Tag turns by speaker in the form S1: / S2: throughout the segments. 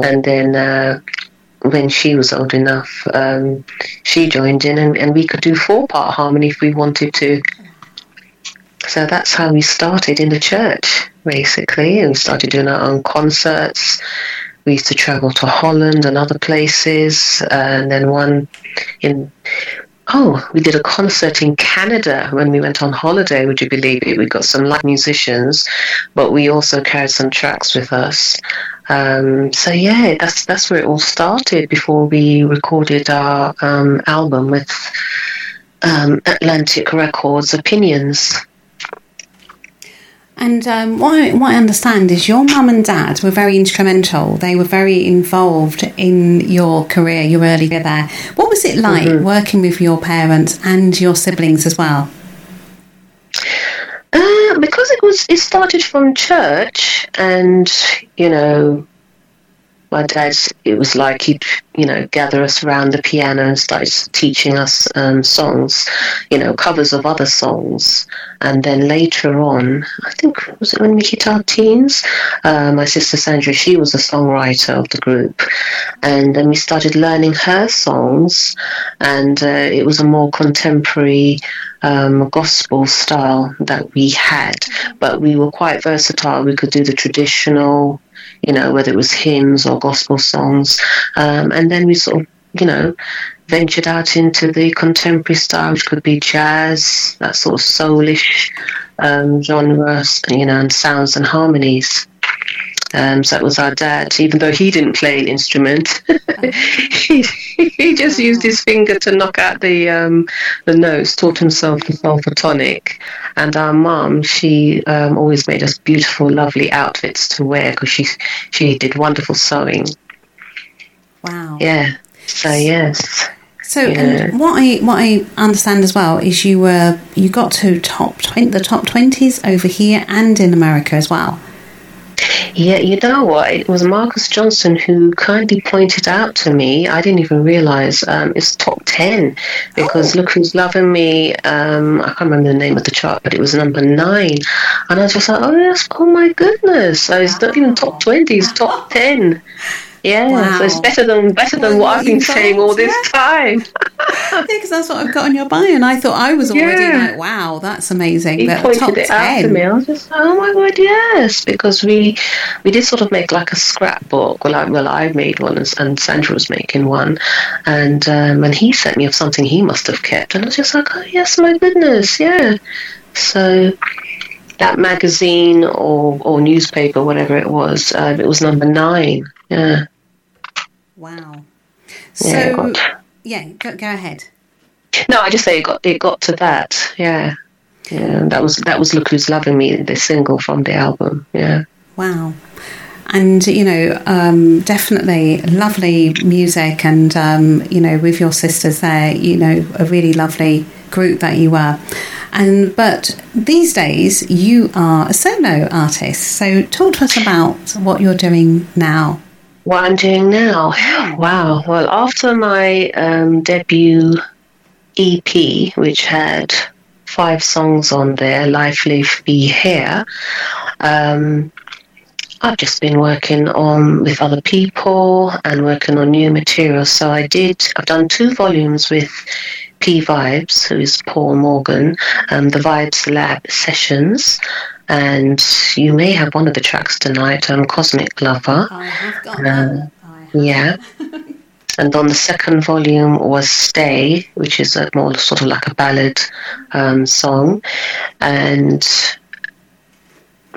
S1: and then uh, when she was old enough, um, she joined in, and, and we could do four part harmony if we wanted to. So that's how we started in the church, basically, and started doing our own concerts. We used to travel to Holland and other places, and then one in Oh, we did a concert in Canada when we went on holiday. Would you believe it? We got some live musicians, but we also carried some tracks with us. Um, so yeah, that's that's where it all started before we recorded our um, album with um, Atlantic Records Opinions.
S2: And um, what, I, what I understand is your mum and dad were very instrumental. They were very involved in your career, your early career there. What was it like mm-hmm. working with your parents and your siblings as well?
S1: Uh, because it was, it started from church, and you know, my dad, it was like he'd, you know, gather us around the piano and start teaching us um, songs, you know, covers of other songs. And then later on, I think, was it when we hit our teens? Uh, my sister Sandra, she was a songwriter of the group. And then we started learning her songs, and uh, it was a more contemporary um, gospel style that we had. But we were quite versatile. We could do the traditional you know, whether it was hymns or gospel songs. Um, and then we sort of, you know, ventured out into the contemporary style, which could be jazz, that sort of soulish um, genre, you know, and sounds and harmonies. Um, so that was our dad, even though he didn't play an instrument. he, he just used his finger to knock out the um, the notes, taught himself the solfa tonic. And our mum, she um, always made us beautiful, lovely outfits to wear because she she did wonderful sewing.
S2: Wow.
S1: Yeah. So yes.
S2: So yeah. what I what I understand as well is you were you got to top the top twenties over here and in America as well.
S1: Yeah, you know what? It was Marcus Johnson who kindly pointed out to me. I didn't even realize um, it's top ten because oh. look who's loving me. Um, I can't remember the name of the chart, but it was number nine, and I was just like, oh yes, oh my goodness! So it's not even top twenty; it's top ten. Yeah, wow. so it's better than better than what I've been saying all this yeah. time.
S2: yeah, because that's what I've got on your bio, and I thought I was already yeah. like, "Wow, that's amazing."
S1: He pointed top it 10. out to me. I was just, "Oh my god, yes!" Because we we did sort of make like a scrapbook. Well, I, well, I made one, and Sandra was making one, and um, and he sent me of something he must have kept, and I was just like, "Oh yes, my goodness, yeah." So that magazine or, or newspaper, whatever it was, uh, it was number nine. Yeah.
S2: Wow. So, yeah, yeah go, go, ahead.
S1: No, I just say it got it got to that. Yeah. Yeah, that was that was Look Who's Loving Me, the single from the album. Yeah.
S2: Wow. And you know, um, definitely lovely music, and um, you know, with your sisters there, you know, a really lovely group that you were. And but these days you are a solo artist. So talk to us about what you're doing now.
S1: What I'm doing now? Wow. Well, after my um, debut EP, which had five songs on there, Life, Live, Be Here, um, I've just been working on with other people and working on new material. So I did. I've done two volumes with P Vibes, who is Paul Morgan, um, the Vibes Lab sessions. And you may have one of the tracks tonight, um, Cosmic Lover.
S2: I have got uh,
S1: Yeah. and on the second volume was Stay, which is a more sort of like a ballad um, song. And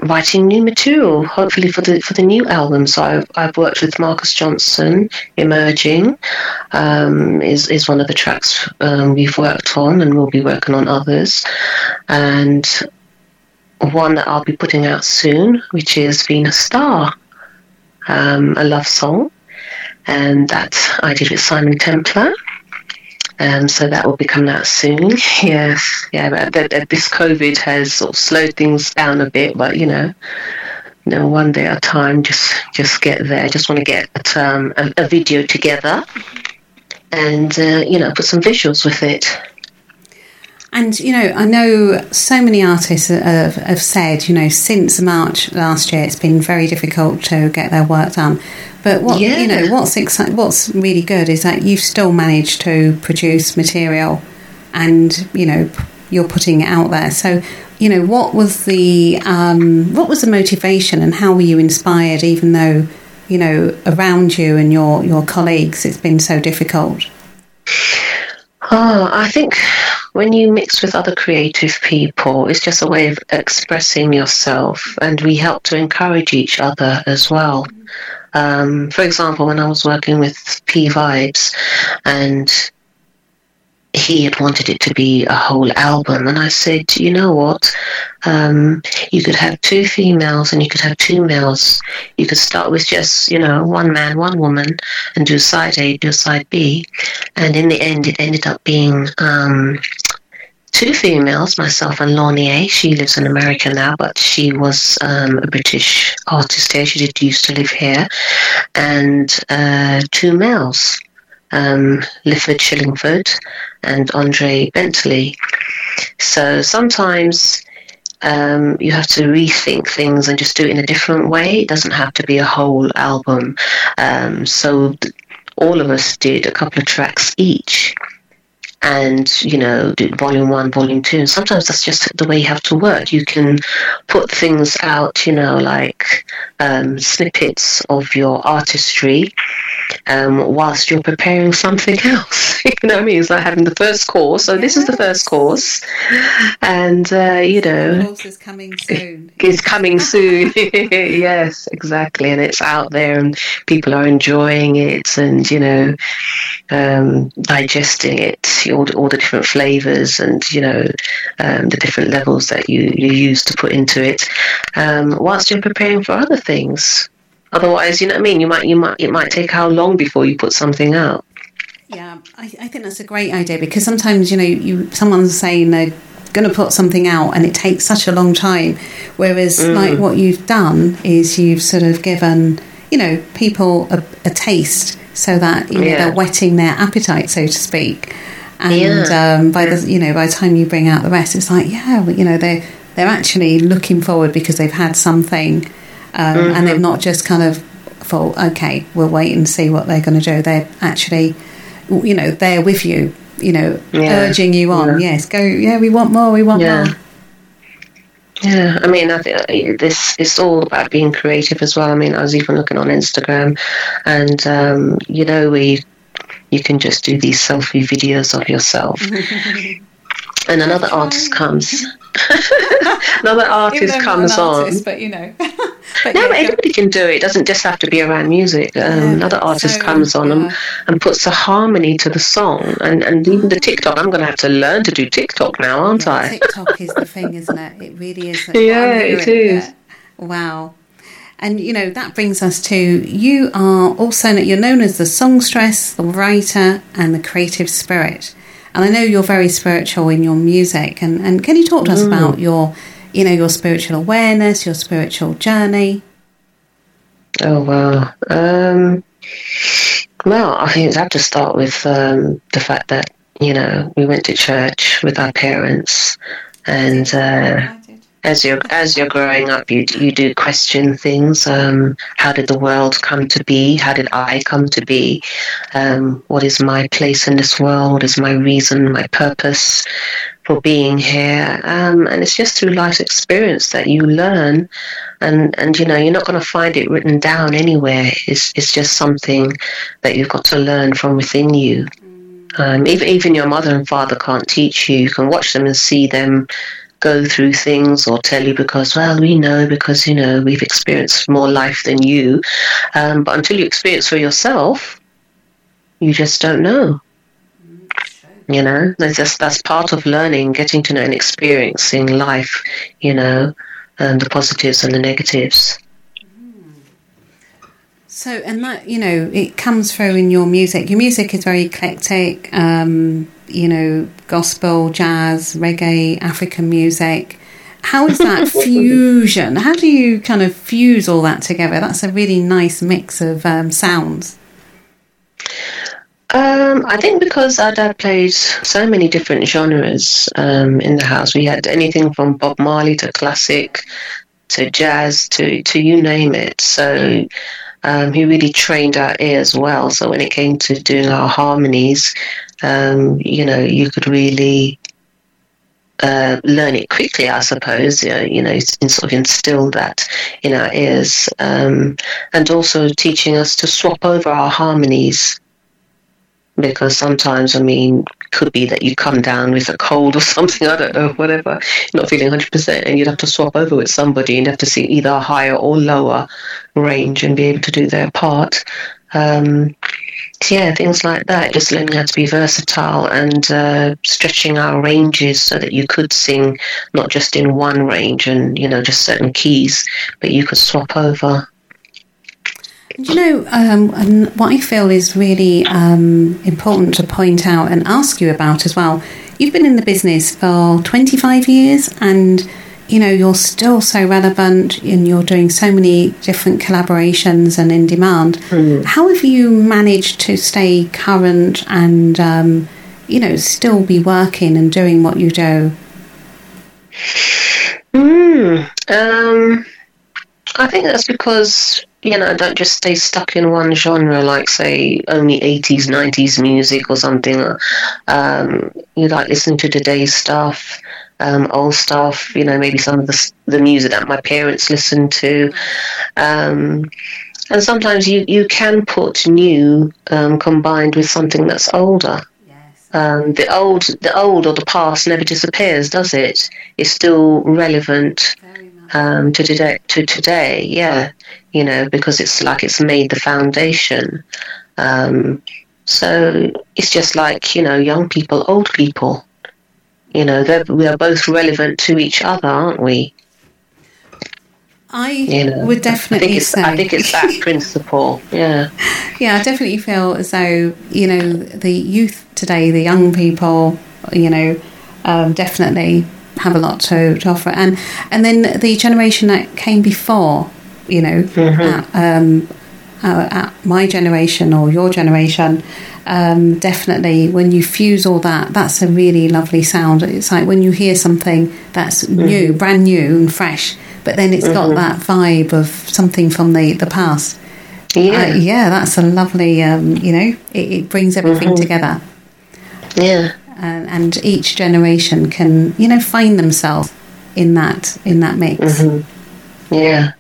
S1: writing new material, hopefully for the for the new album. So I've, I've worked with Marcus Johnson. Emerging um, is is one of the tracks um, we've worked on, and we'll be working on others. And one that I'll be putting out soon, which is Venus Star, um, a love song, and that I did with Simon Templar. Um, so that will be coming out soon. yes, yeah. But this COVID has sort of slowed things down a bit, but you know, you know, one day at a time. Just just get there. Just want to get um, a, a, video together, and uh, you know, put some visuals with it.
S2: And you know, I know so many artists have, have, said, you know, since March last year, it's been very difficult to get their work done. But what yeah. you know, what's exci- what's really good is that you've still managed to produce material, and you know you're putting it out there. So you know, what was the um, what was the motivation, and how were you inspired, even though you know around you and your your colleagues it's been so difficult.
S1: Oh, I think when you mix with other creative people, it's just a way of expressing yourself, and we help to encourage each other as well. Um, for example, when I was working with P Vibes, and he had wanted it to be a whole album. And I said, you know what? Um, you could have two females and you could have two males. You could start with just, you know, one man, one woman, and do side A, do side B. And in the end, it ended up being um, two females, myself and Launier. She lives in America now, but she was um, a British artist here. She did used to live here. And uh, two males um, Lifford and Andre Bentley. So sometimes um, you have to rethink things and just do it in a different way. It doesn't have to be a whole album. Um, so th- all of us did a couple of tracks each and you know do volume one volume two. And sometimes that's just the way you have to work. You can put things out you know like um, snippets of your artistry um, whilst you're preparing something else. You know what i mean? It's like having the first course. So yes. this is the first course. And uh, you know
S2: the course is coming soon.
S1: it's coming soon. Yes exactly. And it's out there and people are enjoying it and you know um, digesting it all the, all the different flavors and you know um, the different levels that you, you use to put into it um, whilst you're preparing for other things otherwise you know what i mean you might you might it might take how long before you put something out
S2: yeah i, I think that's a great idea because sometimes you know you someone's saying they're going to put something out and it takes such a long time whereas mm. like what you've done is you've sort of given you know people a, a taste so that you know, yeah. they're whetting their appetite so to speak and yeah. um, by the you know by the time you bring out the rest, it's like yeah, you know they they're actually looking forward because they've had something, um, mm-hmm. and they've not just kind of thought okay, we'll wait and see what they're going to do. They're actually, you know, they're with you, you know, yeah. urging you on. Yeah. Yes, go. Yeah, we want more. We want more.
S1: Yeah, I mean, I think uh, this is all about being creative as well. I mean, I was even looking on Instagram, and um, you know, we you can just do these selfie videos of yourself. and another artist comes. another artist comes artist,
S2: on. But you know.
S1: but no, yeah, but anybody can do it. It doesn't just have to be around music. Um, yeah, another artist so, comes on yeah. and, and puts a harmony to the song. And, and even the TikTok, I'm going to have to learn to do TikTok now, aren't I?
S2: TikTok is the thing, isn't it? It really is.
S1: Yeah, it is.
S2: Wow. And you know that brings us to you are also you're known as the songstress, the writer, and the creative spirit. And I know you're very spiritual in your music. And, and can you talk to us mm. about your you know your spiritual awareness, your spiritual journey?
S1: Oh wow. Um, well, I think I have to start with um, the fact that you know we went to church with our parents, and uh, as you're as you're growing up, you you do question things. Um, how did the world come to be? How did I come to be? Um, what is my place in this world? What is my reason, my purpose for being here? Um, and it's just through life experience that you learn. And and you know you're not going to find it written down anywhere. It's it's just something that you've got to learn from within you. Um, even even your mother and father can't teach you. You can watch them and see them go through things or tell you because, well, we know because, you know, we've experienced more life than you. Um, but until you experience for yourself, you just don't know. You know, that's just that's part of learning, getting to know and experiencing life. You know, and the positives and the negatives.
S2: So, and that you know, it comes through in your music. Your music is very eclectic. Um, you know, gospel, jazz, reggae, African music. How is that fusion? How do you kind of fuse all that together? That's a really nice mix of um, sounds.
S1: Um, I think because our dad played so many different genres um, in the house, we had anything from Bob Marley to classic to jazz to, to you name it. So Um, he really trained our ears well. So when it came to doing our harmonies, um, you know, you could really uh, learn it quickly, I suppose. You know, you know, sort of instill that in our ears, um, and also teaching us to swap over our harmonies. Because sometimes, I mean, could be that you come down with a cold or something. I don't know, whatever. Not feeling hundred percent, and you'd have to swap over with somebody and have to see either a higher or lower range and be able to do their part. Um, yeah, things like that. Just learning how to be versatile and uh, stretching our ranges so that you could sing not just in one range and you know just certain keys, but you could swap over.
S2: Do you know, um, and what I feel is really um, important to point out and ask you about as well. You've been in the business for 25 years and you know, you're still so relevant and you're doing so many different collaborations and in demand. Mm. How have you managed to stay current and, um, you know, still be working and doing what you do?
S1: Mm, um, I think that's because, you know, don't just stay stuck in one genre, like, say, only 80s, 90s music or something. Um, you like listening to today's stuff um, old stuff, you know, maybe some of the, the music that my parents listened to. Um, and sometimes you, you can put new um, combined with something that's older. Um, the old, the old or the past never disappears, does it? It's still relevant um, to today. To today, yeah, you know, because it's like it's made the foundation. Um, so it's just like you know, young people, old people. You know, we are both relevant to each other, aren't we?
S2: I you know, would definitely
S1: I
S2: say.
S1: I think it's that principle. Yeah.
S2: Yeah, I definitely feel as though you know the youth today, the young people, you know, um, definitely have a lot to, to, offer, and and then the generation that came before, you know, mm-hmm. at, um, at my generation or your generation, um, definitely when you fuse all that, that's a really lovely sound. It's like when you hear something that's mm-hmm. new, brand new and fresh, but then it's mm-hmm. got that vibe of something from the, the past. Yeah, uh, yeah, that's a lovely. Um, you know, it, it brings everything mm-hmm. together.
S1: Yeah,
S2: and, and, each generation can, you know, find themselves in that in that mix.
S1: Mm-hmm. Yeah.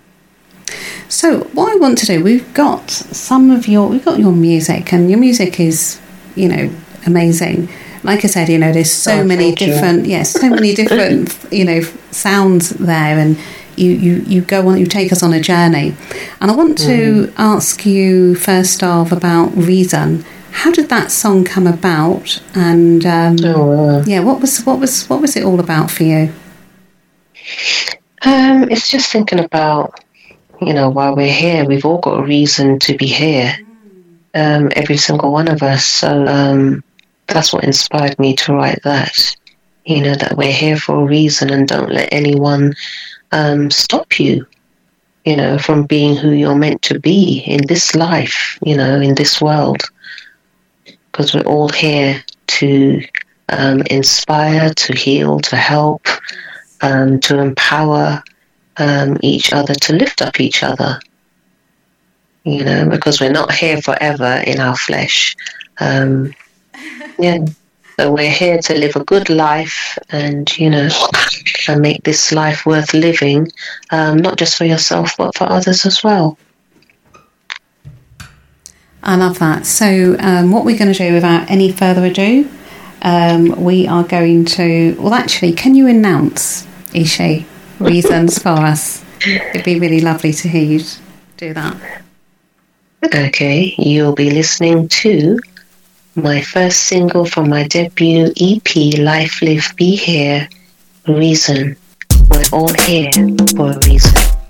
S2: So what I want to do, we've got some of your, we've got your music, and your music is, you know, amazing. Like I said, you know, there's so oh, many different, yes, yeah, so many different, you know, sounds there, and you, you, you go on, you take us on a journey. And I want to mm. ask you first off about Reason. How did that song come about? And um, oh, uh, yeah, what was what was what was it all about for you?
S1: Um, it's just thinking about you know, while we're here, we've all got a reason to be here. Um, every single one of us. So um, that's what inspired me to write that. You know, that we're here for a reason and don't let anyone um, stop you, you know, from being who you're meant to be in this life, you know, in this world. Because we're all here to um, inspire, to heal, to help, um, to empower, um, each other, to lift up each other. You know, because we're not here forever in our flesh. Um, yeah. So we're here to live a good life and, you know, and make this life worth living, um, not just for yourself, but for others as well.
S2: I love that. So, um, what we're going to do without any further ado, um, we are going to. Well, actually, can you announce, Eshe, reasons for us. It'd be really lovely to hear you do that.
S1: Okay, you'll be listening to my first single from my debut EP, Life Live Be Here, Reason. We're all here for a reason.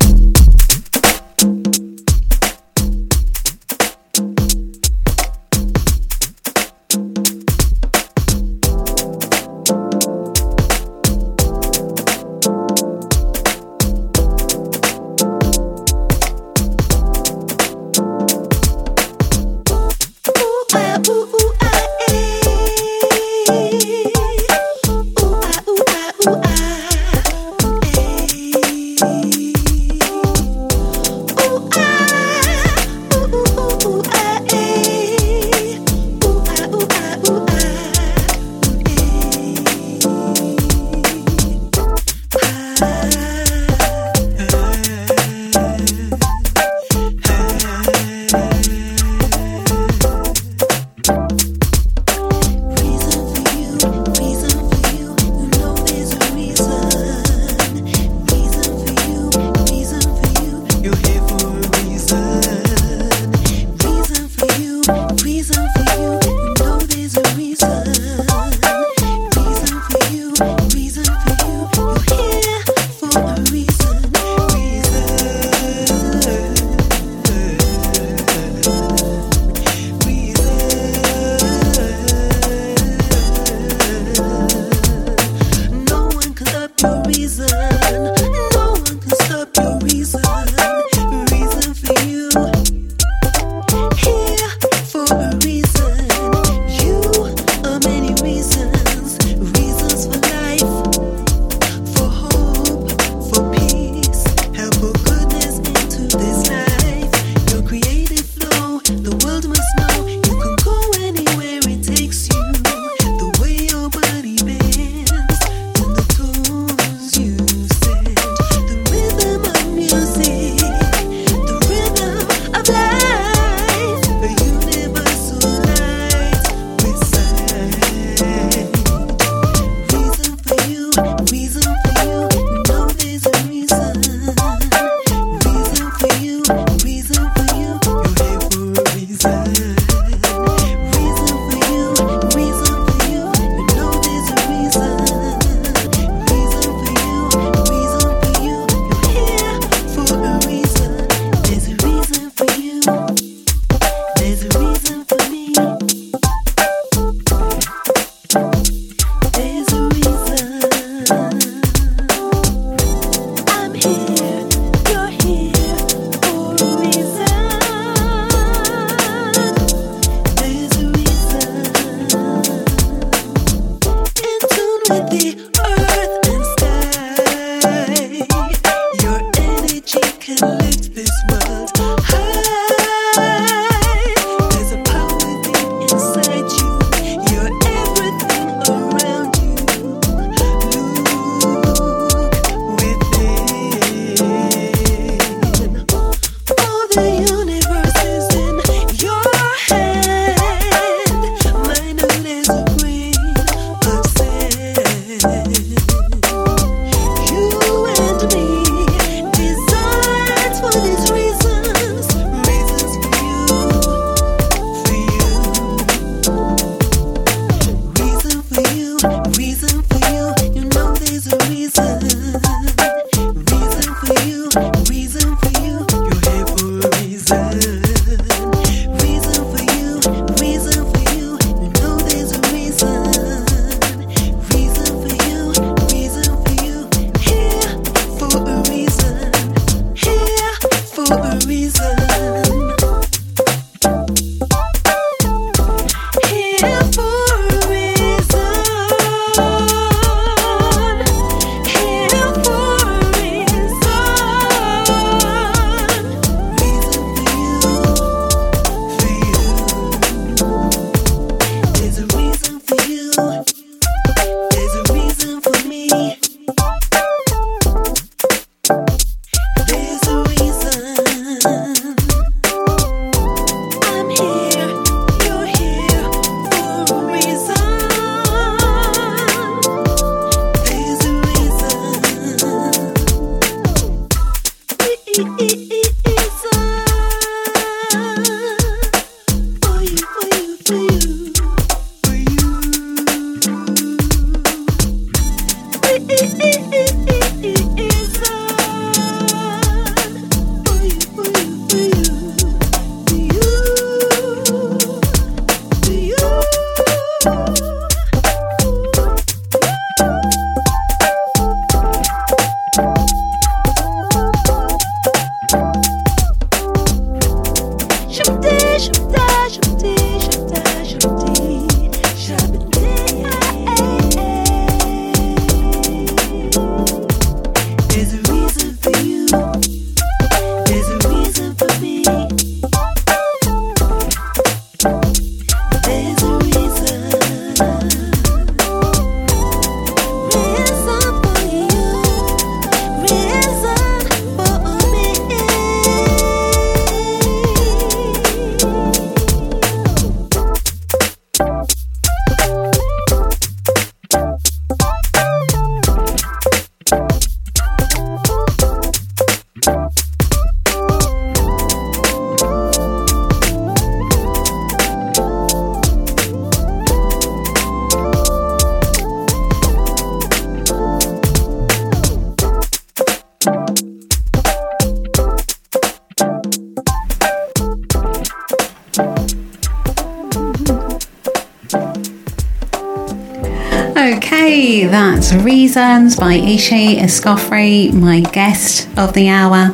S2: That's Reasons by Eshe Escoffery, my guest of the hour.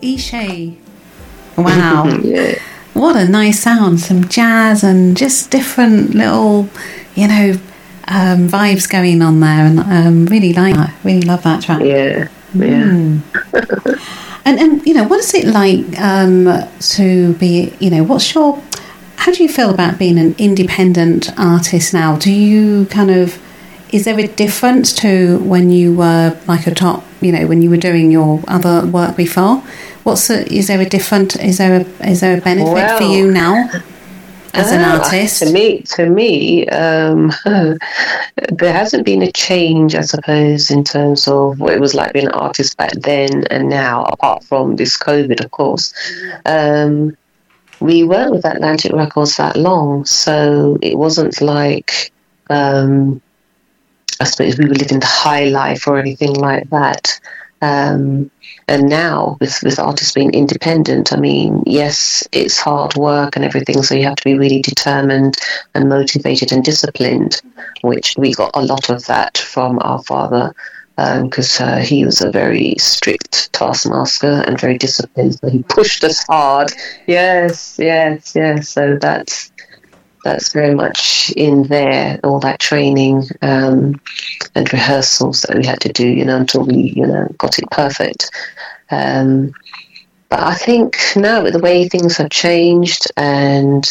S2: Eshe. Wow. yeah. What a nice sound. Some jazz and just different little, you know, um, vibes going on there. And um, really like that. Really love that track.
S1: Yeah. Yeah. Mm.
S2: and, and, you know, what is it like um, to be, you know, what's your, how do you feel about being an independent artist now? Do you kind of, is there a difference to when you were like a top, you know, when you were doing your other work before? What's the, is there a different, is there a, is there a benefit well, for you now? As an uh, artist,
S1: to me, to me, um, there hasn't been a change, I suppose, in terms of what it was like being an artist back then and now. Apart from this COVID, of course, um, we weren't with Atlantic Records that long, so it wasn't like um, I suppose we were living the high life or anything like that. Um, and now with, with artists being independent, I mean, yes, it's hard work and everything, so you have to be really determined and motivated and disciplined, which we got a lot of that from our father because um, uh, he was a very strict taskmaster and very disciplined. So he pushed us hard. Yes, yes, yes. So that's that's very much in there, all that training um, and rehearsals that we had to do, you know, until we, you know, got it perfect. Um, but I think now with the way things have changed, and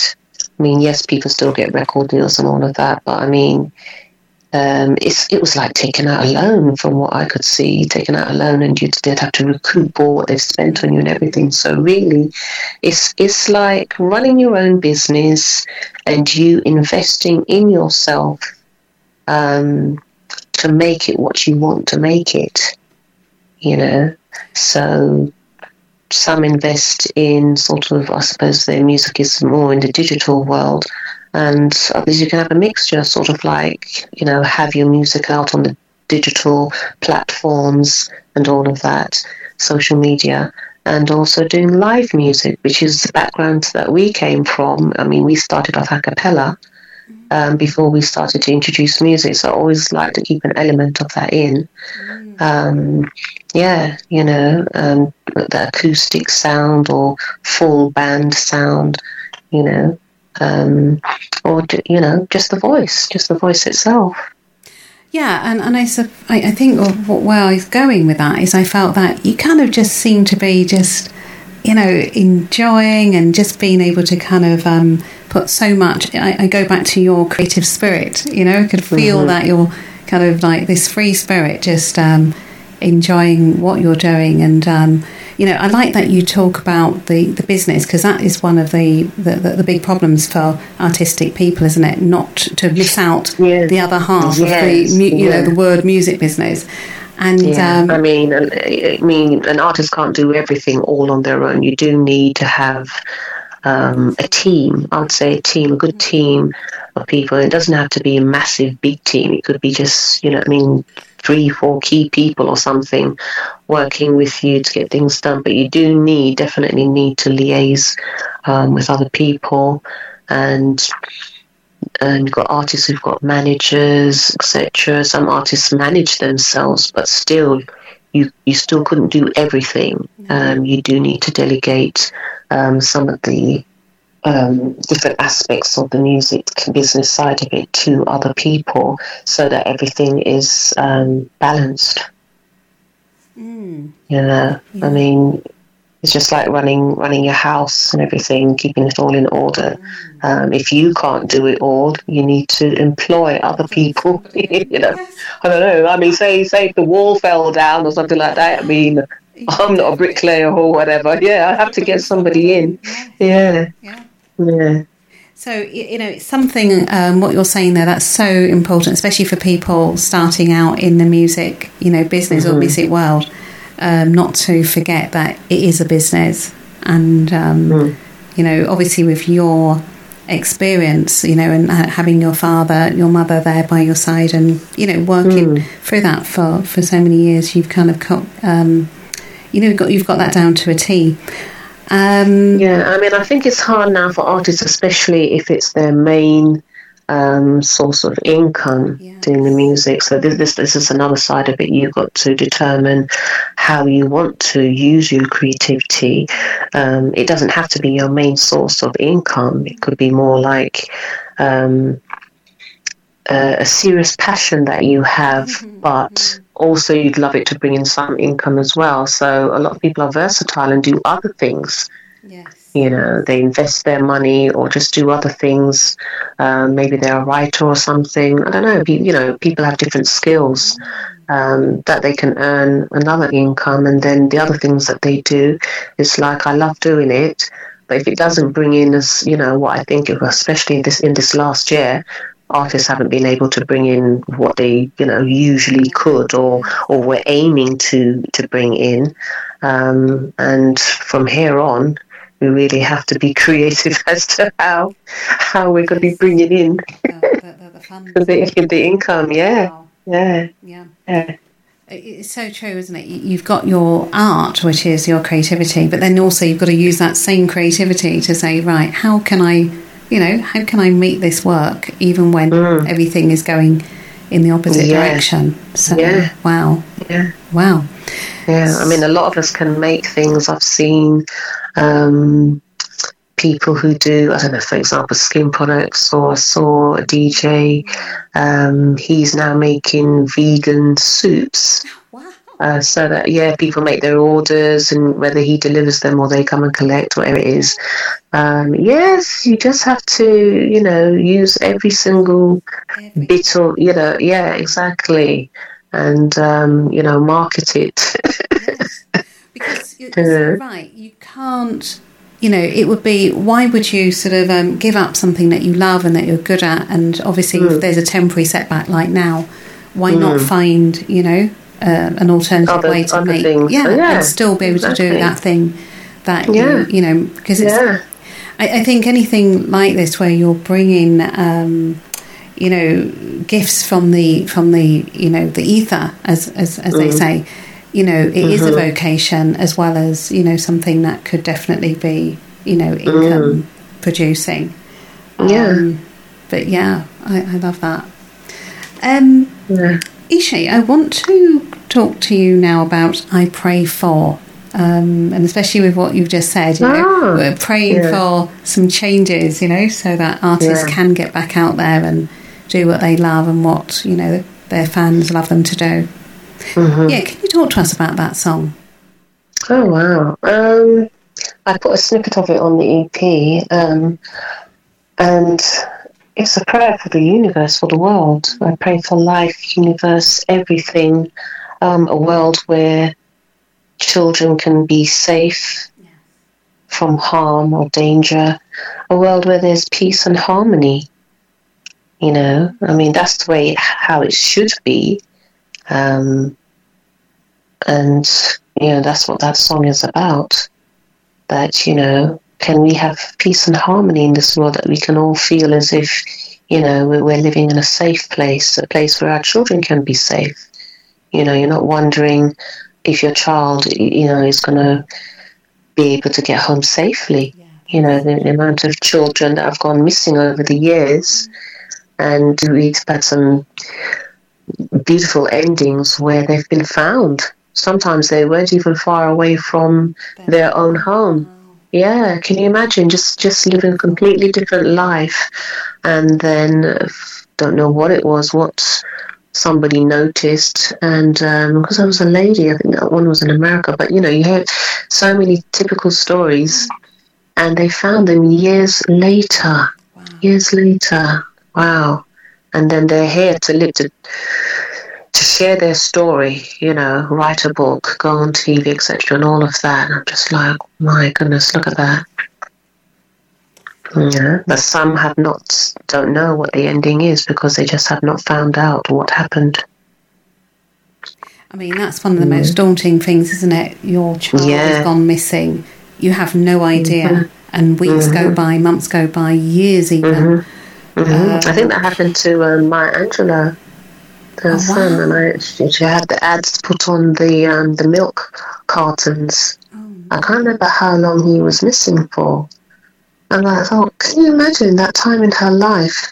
S1: I mean, yes, people still get record deals and all of that, but I mean, um, it was like taking out a loan from what I could see, taking out a loan and you'd have to recoup all what they've spent on you and everything. So really, it's it's like running your own business and you investing in yourself um, to make it what you want to make it. You know, so some invest in sort of, I suppose, their music is more in the digital world and others you can have a mixture, sort of like you know have your music out on the digital platforms and all of that, social media, and also doing live music, which is the background that we came from. I mean, we started off a cappella um, before we started to introduce music, so I always like to keep an element of that in. Um, yeah, you know, um, the acoustic sound or full band sound, you know um, or you know, just the voice, just the voice itself.
S2: Yeah, and, and I, I think where I was going with that is I felt that you kind of just seem to be just, you know, enjoying and just being able to kind of um, put so much. I, I, go back to your creative spirit, you know, I could feel mm-hmm. that you're kind of like this free spirit, just um, enjoying what you're doing and um, you know, I like that you talk about the, the business because that is one of the, the, the, the, big problems for artistic people, isn't it? Not to miss out yes. the other half yes. of the you know the word music business. And
S1: yeah, um, I mean, I mean, an artist can't do everything all on their own. You do need to have um, a team. I would say a team, a good team of people. It doesn't have to be a massive, big team. It could be just, you know, I mean, three, four key people or something working with you to get things done. But you do need, definitely need to liaise um, with other people, and and you've got artists who've got managers, etc. Some artists manage themselves, but still, you you still couldn't do everything. Um, you do need to delegate um, some of the um, different aspects of the music business side of it to other people so that everything is um, balanced. Mm. You know, yeah. I mean, it's just like running running your house and everything, keeping it all in order. Um, if you can't do it all, you need to employ other people. you know, I don't know. I mean, say say if the wall fell down or something like that. I mean, I'm not a bricklayer or whatever. Yeah, I have to get somebody in. Yeah, yeah. Yeah.
S2: So you know, it's something. Um, what you're saying there that's so important, especially for people starting out in the music, you know, business mm-hmm. or music world um, not to forget that it is a business. And, um, mm. you know, obviously with your experience, you know, and having your father, your mother there by your side and, you know, working mm. through that for, for so many years, you've kind of got, um, you know, got, you've got that down to a T.
S1: Um, yeah, I mean, I think it's hard now for artists, especially if it's their main um, source of income yes. doing the music. So this, this this is another side of it. You've got to determine how you want to use your creativity. Um, it doesn't have to be your main source of income. It could be more like um, a, a, serious passion that you have, mm-hmm. but mm-hmm. Also you'd love it to bring in some income as well. So a lot of people are versatile and do other things. Yes. You know they invest their money or just do other things. Um, maybe they're a writer or something. I don't know. You know people have different skills um, that they can earn another income. And then the other things that they do is like i love doing it but if it doesn't bring in as you know what i think especially in this in this last year artists haven't been able to bring in what they you know usually could or or were aiming to to bring in um, and from here on we really have to be creative as to how how we're going to be bringing in the, the, the, the, the income. Yeah. Wow. yeah, yeah, yeah.
S2: It's so true, isn't it? You've got your art, which is your creativity, but then also you've got to use that same creativity to say, right, how can I, you know, how can I make this work even when mm. everything is going in the opposite yeah. direction? So, yeah. wow.
S1: Yeah.
S2: Wow.
S1: Yeah, I mean, a lot of us can make things. I've seen um, people who do, I don't know, for example, skin products, or I saw a DJ, um, he's now making vegan soups. Uh, so that yeah, people make their orders, and whether he delivers them or they come and collect, whatever it is. Um, yes, you just have to, you know, use every single every. bit of, you know, yeah, exactly, and um, you know, market it.
S2: yes. Because you're right, you can't. You know, it would be why would you sort of um, give up something that you love and that you're good at? And obviously, mm. if there's a temporary setback like now, why mm. not find you know uh, an alternative other, way to make yeah, yeah, and still be able exactly. to do that thing that yeah. you, you know because it's. Yeah. I, I, think anything like this where you're bringing. Um, you know gifts from the from the you know the ether as as, as mm. they say you know, it mm-hmm. is a mm-hmm. vocation as well as, you know, something that could definitely be, you know, income mm. producing.
S1: Yeah. Um,
S2: but yeah, I, I love that. Um, yeah. Eshe, I want to talk to you now about I Pray For. Um, and especially with what you've just said, you know, ah, we're praying yeah. for some changes, you know, so that artists yeah. can get back out there and do what they love and what, you know, their fans love them to do. Mm-hmm. Yeah, can you talk to us about that song?
S1: Oh wow! Um, I put a snippet of it on the EP, um, and it's a prayer for the universe, for the world. I pray for life, universe, everything. Um, a world where children can be safe from harm or danger. A world where there's peace and harmony. You know, I mean, that's the way how it should be. Um, and, you know, that's what that song is about. That, you know, can we have peace and harmony in this world that we can all feel as if, you know, we're living in a safe place, a place where our children can be safe. You know, you're not wondering if your child, you know, is going to be able to get home safely. Yeah. You know, the, the, amount of children that have gone missing over the years. And we've had some beautiful endings where they've been found. Sometimes they weren't even far away from their own home. Oh. Yeah, can you imagine just just living a completely different life, and then don't know what it was, what
S3: somebody noticed, and because um, I was a lady, I think that one was in America. But you know, you hear so many typical stories, and they found them years later. Wow. Years later, wow! And then they're here to live to to share their story. You know, write a book, go on TV, etc., and all of that. And I'm just like, my goodness, look at that. Yeah, but some have not, don't know what the ending is because they just have not found out what happened.
S2: I mean, that's one of the mm. most daunting things, isn't it? Your child yeah. has gone missing. You have no idea. Mm-hmm. And weeks mm-hmm. go by, months go by, years even.
S3: Mm-hmm. Uh, I think that happened to um, Maya Angelou, her oh, son, wow. and I, she, she, had the ads put on the um, the milk cartons. Oh, I can't remember how long he was missing for. And I thought, can you imagine that time in her life?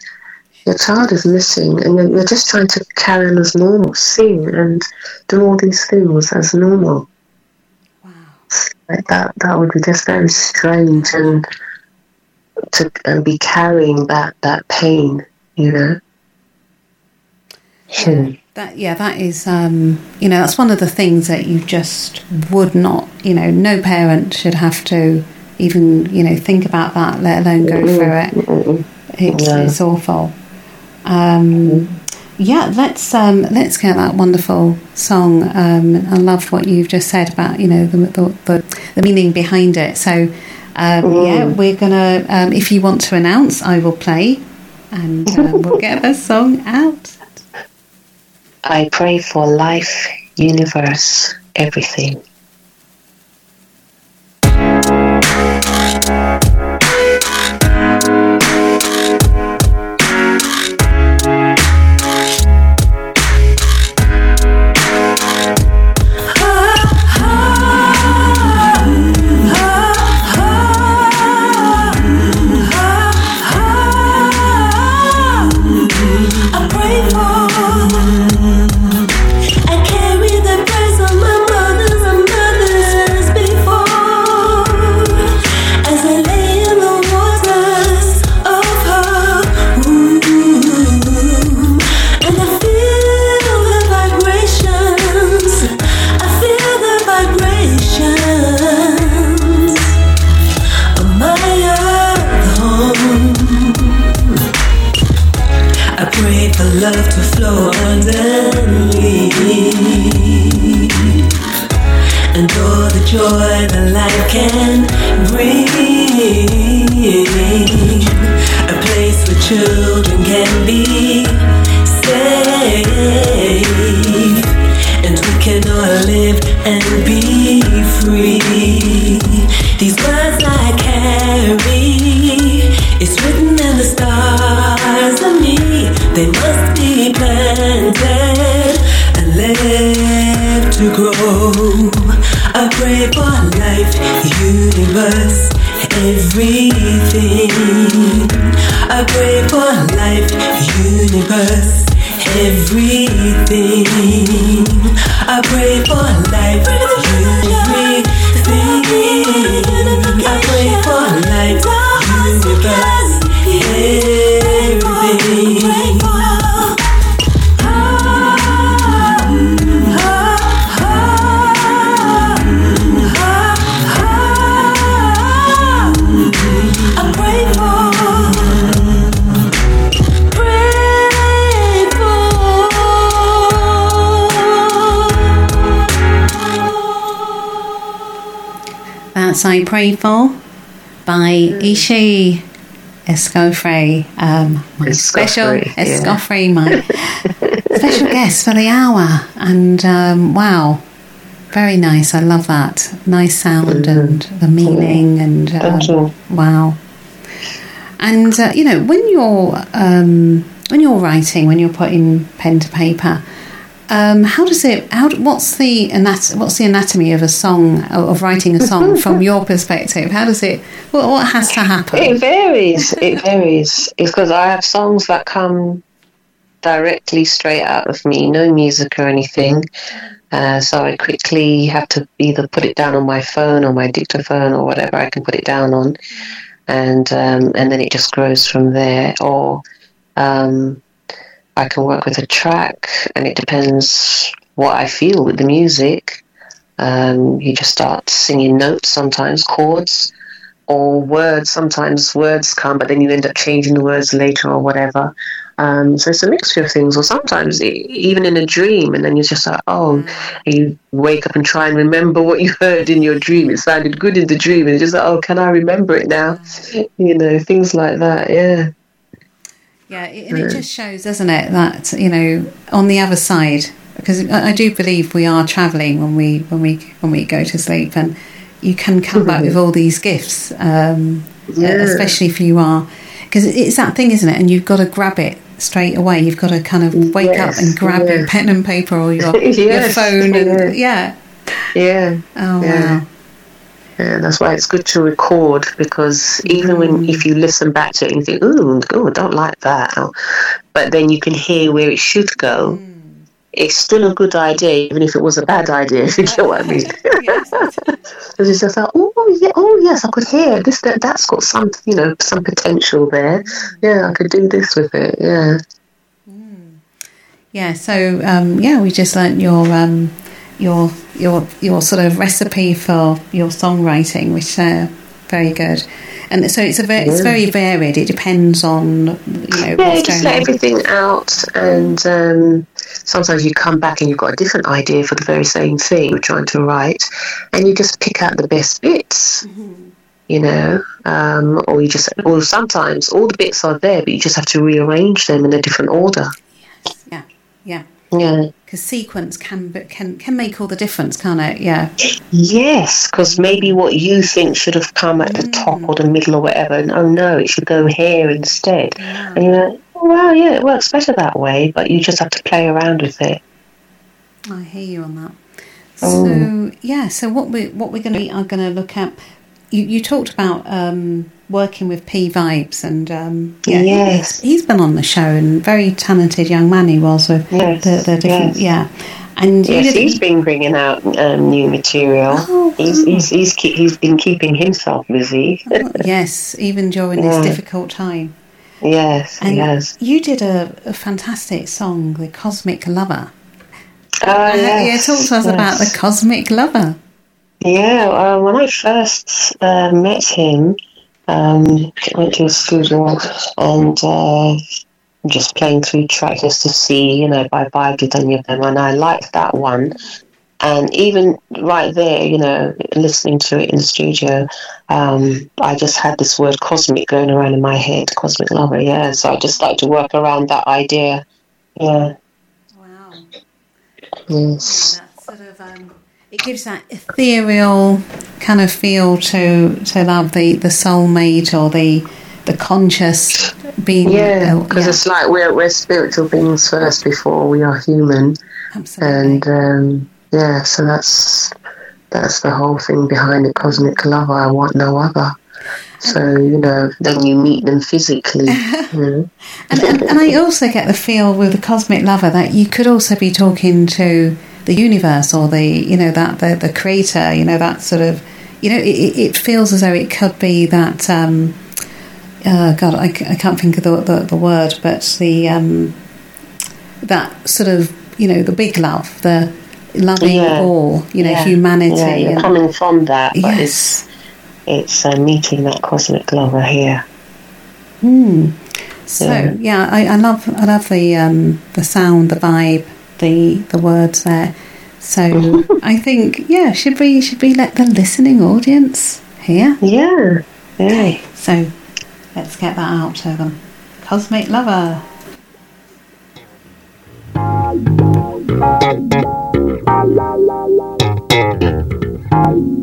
S3: Your child is missing, and you're just trying to carry on as normal, sing and do all these things as normal. Wow. Like that, that would be just very strange, and to and be carrying that that pain, you know.
S2: Hmm. That yeah, that is um, you know that's one of the things that you just would not you know no parent should have to even you know think about that, let alone go through it. It's, yeah. it's awful. Um, yeah, let's um, let's get that wonderful song. Um, I loved what you've just said about you know the the, the meaning behind it. So um, yeah, we're gonna. Um, if you want to announce, I will play, and um, we'll get the song out.
S3: I pray for life, universe, everything.
S2: Special Escoffery, yeah. my special guest for the hour. And um, wow, very nice. I love that. Nice sound mm-hmm. and the meaning and um, wow. And uh, you know when you're um, when you're writing, when you're putting pen to paper, um, how does it? How what's the anat- What's the anatomy of a song of writing a song from your perspective? How does it? What, what has to happen?
S3: It varies. It varies. It's because I have songs that come directly straight out of me, no music or anything. Uh, so I quickly have to either put it down on my phone or my dictaphone or whatever I can put it down on, and um, and then it just grows from there. Or um,
S1: I can work with a track, and it depends what I feel with the music. Um, you just start singing notes sometimes, chords, or words. Sometimes words come, but then you end up changing the words later or whatever. Um, so it's a mixture of things, or sometimes even in a dream, and then you're just like, oh, you wake up and try and remember what you heard in your dream. It sounded good in the dream, and you're just like, oh, can I remember it now? You know, things like that. Yeah.
S2: Yeah, and it just shows, doesn't it, that you know, on the other side, because I do believe we are travelling when we when we when we go to sleep, and you can come back with all these gifts, um, yeah. especially if you are, because it's that thing, isn't it? And you've got to grab it straight away. You've got to kind of wake yes, up and grab yes. your pen and paper or your, yes, your phone and yeah.
S1: Yeah.
S2: Oh yeah. wow.
S1: Yeah, that's why it's good to record because even when mm. if you listen back to it and you think, "Ooh, oh, don't like that," but then you can hear where it should go. Mm. It's still a good idea, even if it was a bad idea. If you get what I mean? it's just like, oh yeah, oh yes, I could hear this. That that's got some, you know, some potential there. Yeah, I could do this with it. Yeah.
S2: Mm. Yeah. So um, yeah, we just learnt your um, your your your sort of recipe for your songwriting, which uh, very good. And so it's a very, it's very varied. It depends on you know.
S1: Yeah, you just let everything out, and um, sometimes you come back and you've got a different idea for the very same thing you're trying to write, and you just pick out the best bits. Mm-hmm. You know, um, or you just, or sometimes all the bits are there, but you just have to rearrange them in a different order.
S2: Yes. Yeah. Yeah.
S1: Yeah.
S2: Because sequence can can can make all the difference, can't it? Yeah.
S1: Yes, because maybe what you think should have come at the mm. top or the middle or whatever, and oh no, it should go here instead. Yeah. And you're like, oh, well, yeah, it works better that way, but you just have to play around with it.
S2: I hear you on that. So yeah, so what we what we're going to are going to look at. You, you talked about um, working with P Vibes, and um,
S1: yeah, yes,
S2: he's been on the show and very talented young man he was with yes, the, the different yes. yeah.
S1: And yes, he's been bringing out um, new material. Oh, he's, he's, he's, keep, he's been keeping himself busy.
S2: oh, yes, even during yeah. this difficult time.
S1: Yes,
S2: and
S1: yes.
S2: You did a, a, fantastic song, The Cosmic Lover.
S1: Oh, uh, yes,
S2: yeah, talk to us yes. about The Cosmic Lover.
S1: Yeah, uh, when I first uh, met him, um, went to a studio and uh, just playing through tracks just to see, you know, if I vibed any of them. And I liked that one. And even right there, you know, listening to it in the studio, um, I just had this word cosmic going around in my head, cosmic lover, yeah. So I just like to work around that idea. Yeah.
S2: Wow.
S1: Yes.
S2: Yeah, sort of, um, it gives that ethereal kind of feel to to love the the soulmate or the the conscious being.
S1: Yeah, because yeah. it's like we're we're spiritual beings first before we are human.
S2: Absolutely.
S1: And um, yeah, so that's that's the whole thing behind the cosmic lover. I want no other. So you know, then you meet them physically.
S2: and, and, and I also get the feel with the cosmic lover that you could also be talking to the universe or the you know that the, the creator you know that sort of you know it, it feels as though it could be that um, uh, God I, I can't think of the, the, the word but the um, that sort of you know the big love the loving yeah. all you know yeah. humanity
S1: yeah, you're and, coming from that but yes. it's it's uh, meeting that cosmic lover here
S2: hmm so yeah, yeah I, I, love I love the um, the sound the vibe the the words there. So I think yeah, should we should we let the listening audience hear?
S1: Yeah. yeah. Okay.
S2: So let's get that out to them. Cosmic lover.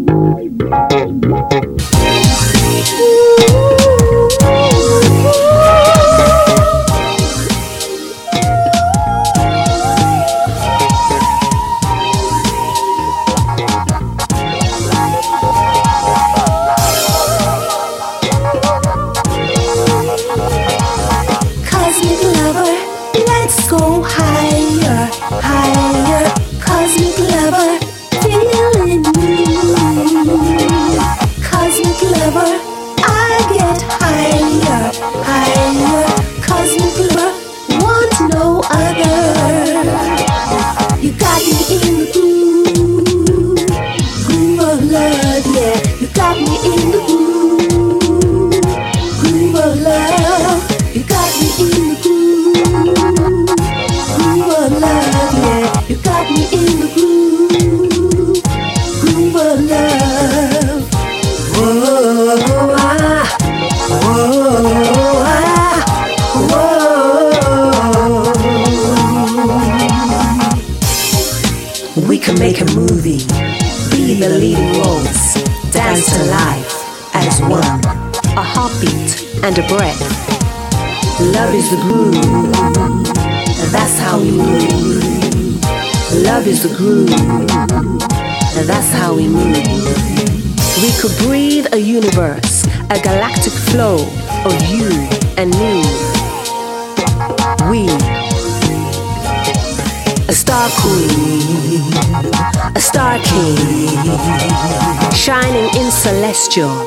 S3: celestial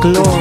S3: glory.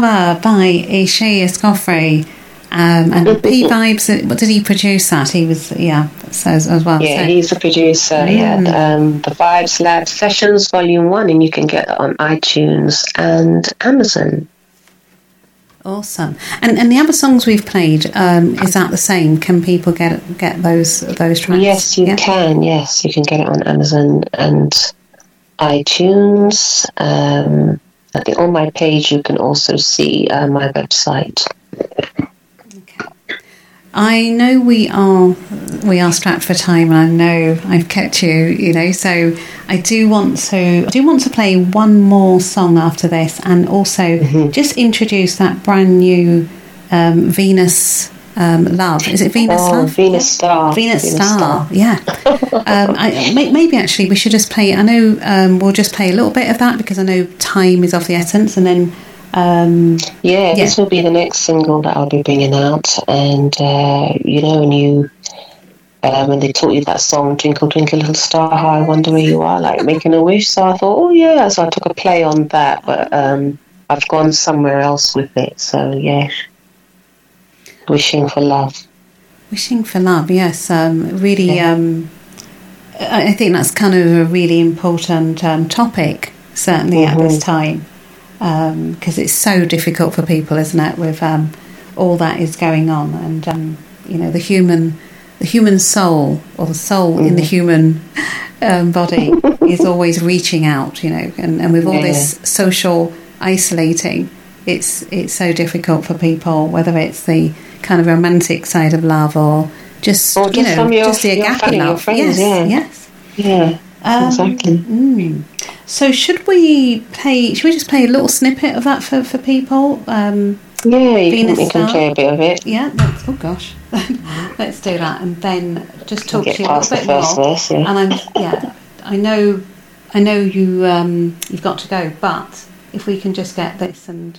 S2: By Eshe Escoffery. Um, and P Vibes, what did he produce that? He was, yeah, so as, as well.
S1: Yeah,
S2: so,
S1: he's the producer. He had um, the Vibes Lab Sessions Volume 1, and you can get it on iTunes and Amazon.
S2: awesome. And and the other songs we've played, um, is that the same? Can people get get those those tracks?
S1: Yes, you
S2: Yeah.
S1: can. Yes, you can get it on Amazon and iTunes. Um, I think on my page you can also see uh, my website.
S2: I know we are we are strapped for time, and I know I've kept you. You know, so I do want to I do want to play one more song after this, and also
S1: Mm-hmm.
S2: just introduce that brand new um, Venus um, Love. Is it Venus
S1: oh,
S2: Love?
S1: Venus Star.
S2: Venus, Star, yeah. um, I, may, maybe actually we should just play. I know um, we'll just play a little bit of that because I know time is of the essence, and then um,
S1: Yeah,
S2: Yeah.
S1: this will be the next single that I'll be bringing out. And, uh, you know, when you, when they taught you that song, Twinkle, Twinkle, Little Star, How I Wonder Where You Are, like making a wish. So I thought, oh, yeah. So I took a play on that, but um, I've gone somewhere else with it. So, yeah. Wishing for love.
S2: Wishing for love, yes. Um, really,
S1: Yeah.
S2: um, I think that's kind of a really important um, topic, certainly at this time, because it's so difficult for people, isn't it, with um, all that is going on, and um, you know, the human, the human soul or the soul in the human um, body is always reaching out, you know, and, and with all this social isolating, it's it's so difficult for people, whether it's the kind of romantic side of love or just,
S1: Or
S2: you know
S1: your-
S2: just the agape love.
S1: friends,
S2: yes,
S1: yeah.
S2: yes.
S1: Yeah,
S2: Um,
S1: exactly.
S2: Mm. So should we play? Should we just play a little snippet of that for for people? Um,
S1: Yeah, you can,
S2: Venus
S1: can play a bit of it.
S2: yeah. Oh gosh, let's do that, and then just talk to you a little bit more.
S1: verse, yeah.
S2: And I'm yeah, I know, I know you um, you've got to go, but if we can just get this and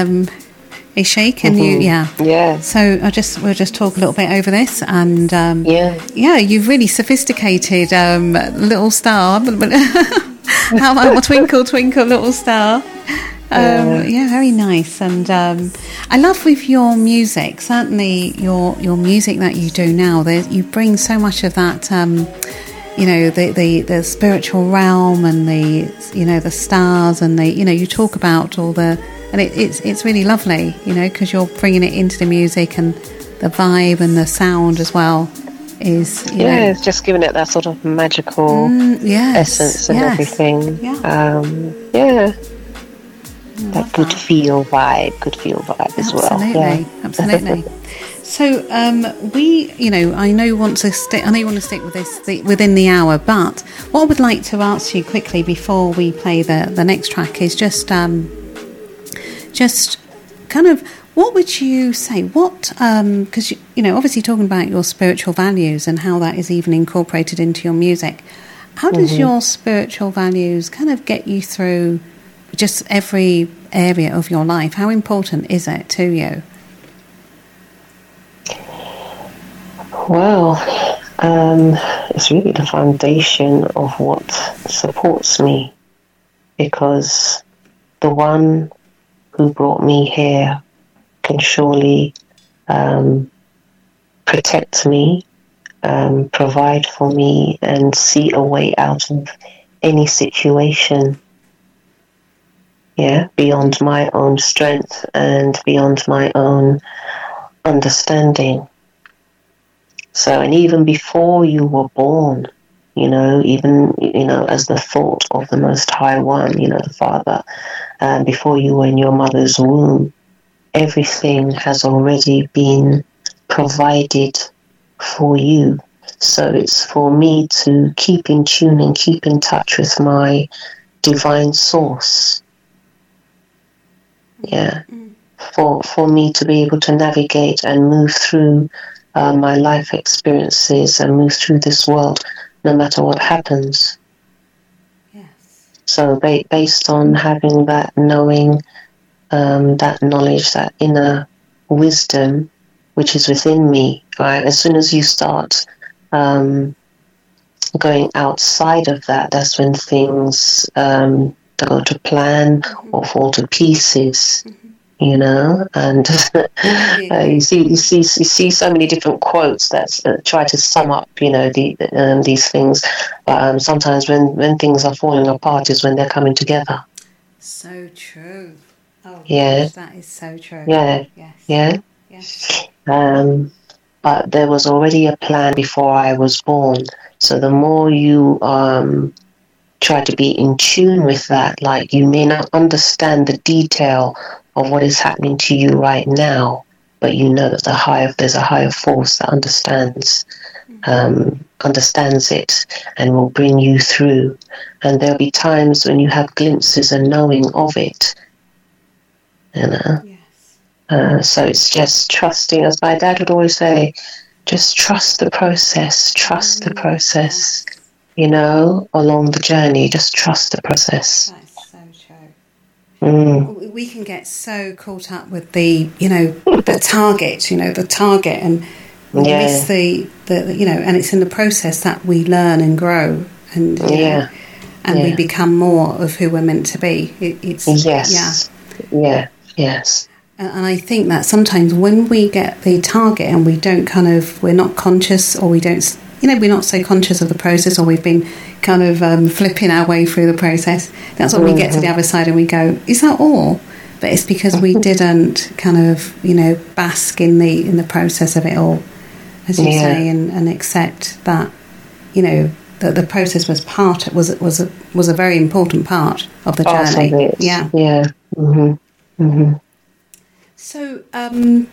S2: Um, Eshe, can you? Yeah.
S4: Yeah.
S2: So I just we'll just talk a little bit over this, and um,
S4: Yeah.
S2: yeah, you've really sophisticated um, little star. How about twinkle, twinkle, little star? Um, yeah, very nice, and um, I love with your music. Certainly, your your music that you do now, there, you bring so much of that. Um, you know the, the the spiritual realm and the you know the stars and the you know you talk about all the and it, it's it's really lovely you know because you're bringing it into the music and the vibe and the sound as well is you
S1: Yeah,
S2: know,
S1: it's just giving it that sort of magical
S2: Mm, yes,
S1: essence and
S2: yes.
S1: everything.
S2: Yeah.
S1: Um, yeah. That good
S2: that.
S1: feel vibe, good feel vibe as well.
S2: Absolutely,
S1: Yeah.
S2: absolutely. So um, we, you know, I know you want to stick. I know you want to stick with this the, within the hour, but what I would like to ask you quickly before we play the the next track is just um, just kind of what would you say? What because you, you know, obviously talking about your spiritual values and how that is even incorporated into your music. How does your spiritual values kind of get you through just every area of your life? How important is it to you?
S1: Well, um, it's really the foundation of what supports me because the one who brought me here can surely um, protect me, um, provide for me, and see a way out of any situation. Yeah, beyond my own strength and beyond my own understanding. So, and even before you were born, you know, even, you know, as the thought of the Most High One, you know, the Father, um, before you were in your mother's womb, everything has already been provided for you. So it's for me to keep in tune and keep in touch with my divine source. Yeah. For, for me to be able to navigate and move through uh, my life experiences and move through this world no matter what happens.
S2: Yes.
S1: So, ba- based on having that knowing, um, that knowledge, that inner wisdom which is within me, right? As soon as you start um, going outside of that, that's when things um, go to plan or fall to pieces. You know, and uh, you see, you see, you see so many different quotes that uh, try to sum up, you know, the, um, these things. But um, sometimes when when things are falling apart is when they're coming together.
S2: So true. Oh,
S1: Yeah.
S2: gosh, that is so true.
S1: Yeah.
S2: Yes.
S1: Yeah.
S2: Yes.
S1: Um, but there was already a plan before I was born. So the more you um, try to be in tune with that, like you may not understand the detail of what is happening to you right now, but you know that the higher there's a higher force that understands um, understands it and will bring you through. And there'll be times when you have glimpses and knowing of it. You know.
S2: Yes.
S1: Uh, so it's just trusting, as my dad would always say, just trust the process, trust the process, you know, along the journey, just trust the process.
S2: That's so true.
S1: Mm.
S2: We can get so caught up with the, you know, the target, you know, the target, and
S1: Yeah.
S2: miss the, the, you know, and it's in the process that we learn and grow, and you know,
S1: Yeah.
S2: and we become more of who we're meant to be. It, it's
S1: Yes.
S2: yeah.
S1: Yeah. Yes.
S2: And I think that sometimes when we get the target and we don't kind of, we're not conscious or we don't, you know, we're not so conscious of the process or we've been kind of um, flipping our way through the process, that's when we get to the other side and we go, is that all? But it's because we didn't kind of, you know, bask in the in the process of it all, as you
S1: Yeah.
S2: say, and, and accept that, you know, that the process was part was was a, was a very important part of the journey.
S1: it.
S2: Yeah.
S1: Yeah. hmm hmm
S2: So um,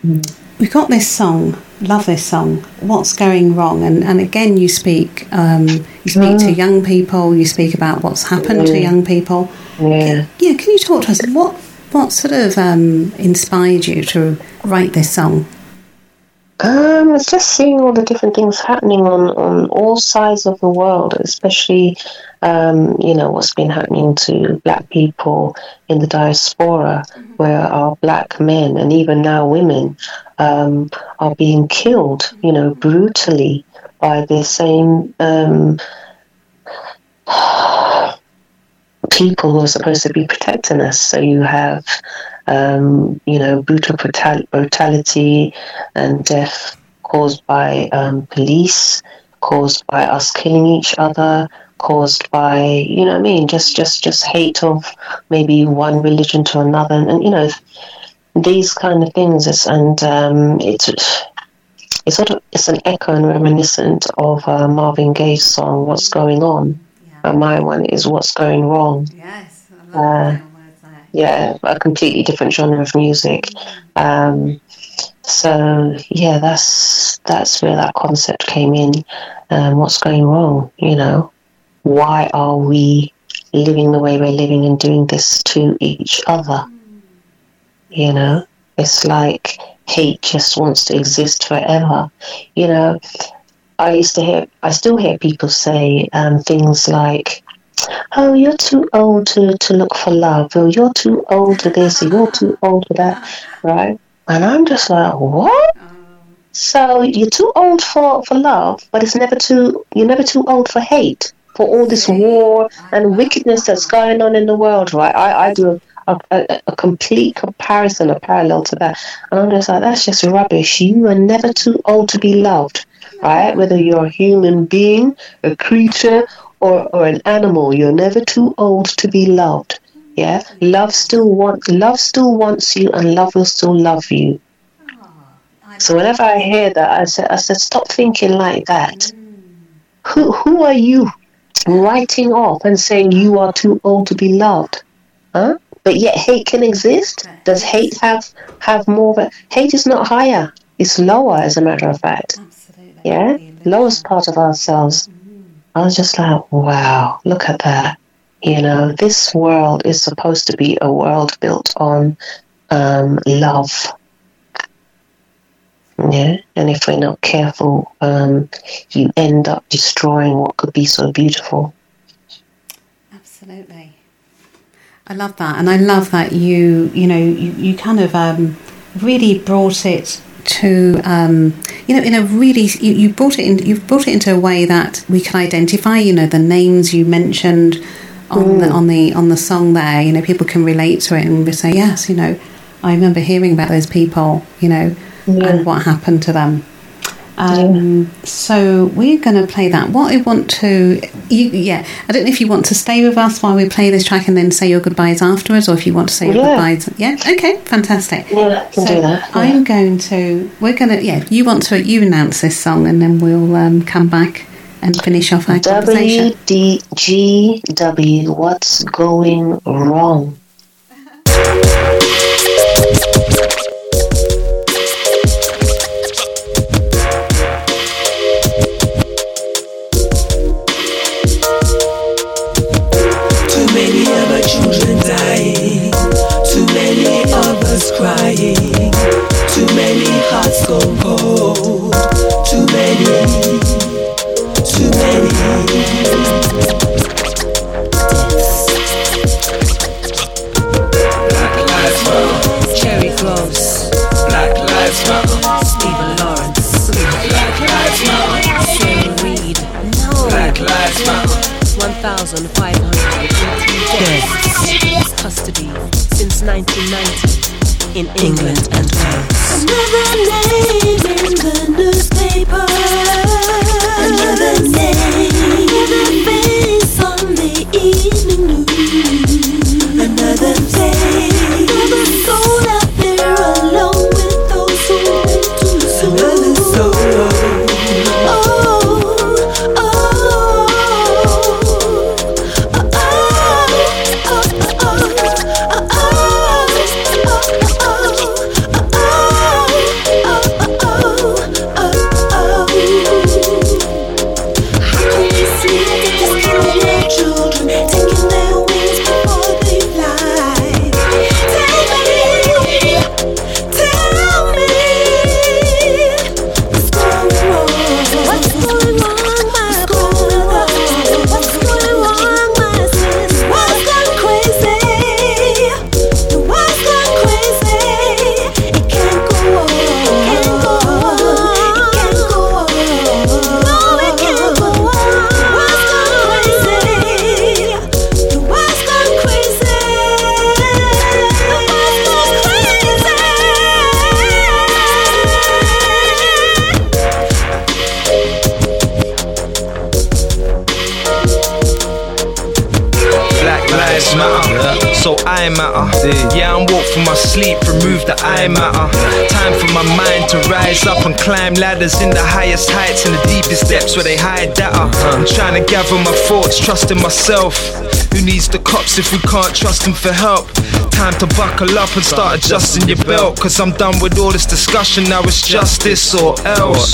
S2: we've got this song. Love this song. What's going wrong? And and again, you speak. Um, you speak to young people. You speak about what's happened to young people.
S1: Yeah.
S2: Yeah. Can you talk to us? What what sort of um, inspired you to write this song?
S1: Um, it's just seeing all the different things happening on, on all sides of the world, especially, um, you know, what's been happening to black people in the diaspora, where our black men and even now women um, are being killed, you know, brutally by the same um, people who are supposed to be protecting us. So you have, um, you know, brutal brutal- brutality and death caused by um, police, caused by us killing each other, caused by you know what I mean, just just just hate of maybe one religion to another, and, and you know these kind of things. Is, and um, it's it's sort of it's an echo and reminiscent of uh, Marvin Gaye's song "What's Going On." And my one is "What's Going Wrong."
S2: Yes, I
S1: love the yeah, a completely different genre of music. Um, so yeah, that's that's where that concept came in. Um, what's going wrong? You know, why are we living the way we're living and doing this to each other? You know, it's like hate just wants to exist forever. You know, I used to hear, I still hear people say um, things like, oh, you're too old to, to look for love, or you're too old for this, or you're too old for that, right? And I'm just like, what? So you're too old for, for love, but it's never too you're never too old for hate, for all this war and wickedness that's going on in the world, right? I, I do a, a, a complete comparison, a parallel to that. And I'm just like, that's just rubbish. You are never too old to be loved, right? Whether you're a human being, a creature, or, or an animal, you're never too old to be loved. Yeah, love still wants love still wants you, and love will still love you. So whenever I hear that, I said, I said, stop thinking like that. Who who are you writing off and saying you are too old to be loved? Huh? But yet hate can exist. Does hate have have more of a hate is not higher. It's lower as a matter of fact.
S2: Absolutely.
S1: Yeah? Lowest part of ourselves. I was just like, wow, look at that. You know, this world is supposed to be a world built on um, love. Yeah, and if we're not careful, um, you end up destroying what could be so beautiful.
S2: Absolutely. I love that, and I love that you, you know, you, you kind of um, really brought it to, um, you know, in a really you, you brought it in, you've brought it into a way that we can identify. You know, the names you mentioned on the on the on the song there. You know, people can relate to it and say, yes, you know, I remember hearing about those people. You know, and what happened to them. Um, So we're going to play that. What I want to, you, yeah, I don't know if you want to stay with us while we play this track and then say your goodbyes afterwards, or if you want to say your
S5: Yeah.
S2: goodbyes. Yeah, okay, fantastic.
S5: Yeah, I can
S2: so
S5: do that. yeah.
S2: I'm going to. We're going to. Yeah, you want to. You announce this song, and then we'll um, come back and finish off our conversation.
S5: WDGW, what's going wrong?
S6: crying. Too many hearts gone cold. Too many. Too many. Black Lives Matter.
S3: Cherry Groce,
S6: Black Lives Matter.
S3: Stephen Lawrence,
S6: Black Lives Matter.
S3: Sarah Reed. No.
S6: Black Lives Matter.
S3: 1,518 deaths. Custody since 1990 in England and Wales.
S7: Yeah, I'm woke from my sleep, remove the I matter. Time for my mind to rise up and climb ladders in the highest heights and the deepest depths where they hide data. I'm trying to gather my thoughts, trusting myself. Who needs the cops if we can't trust them for help? Time to buckle up and start adjusting your belt. Cause I'm done with all this discussion, now it's justice or else.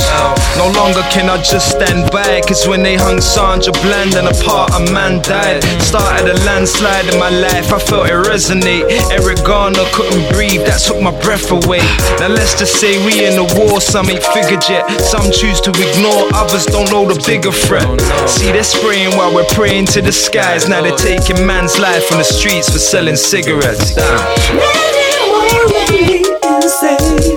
S7: No longer can I just stand by. Cause when they hung Sandra Bland and a part a man died. Started a landslide in my life, I felt it resonate. Eric Garner couldn't breathe, that took my breath away. Now let's just say we in a war, some ain't figured yet. Some choose to ignore, others don't know the bigger threat. See, they're spraying while we're praying to the skies. Now they're taking man's life on the streets for selling cigarettes. Damn.
S6: Worry insane.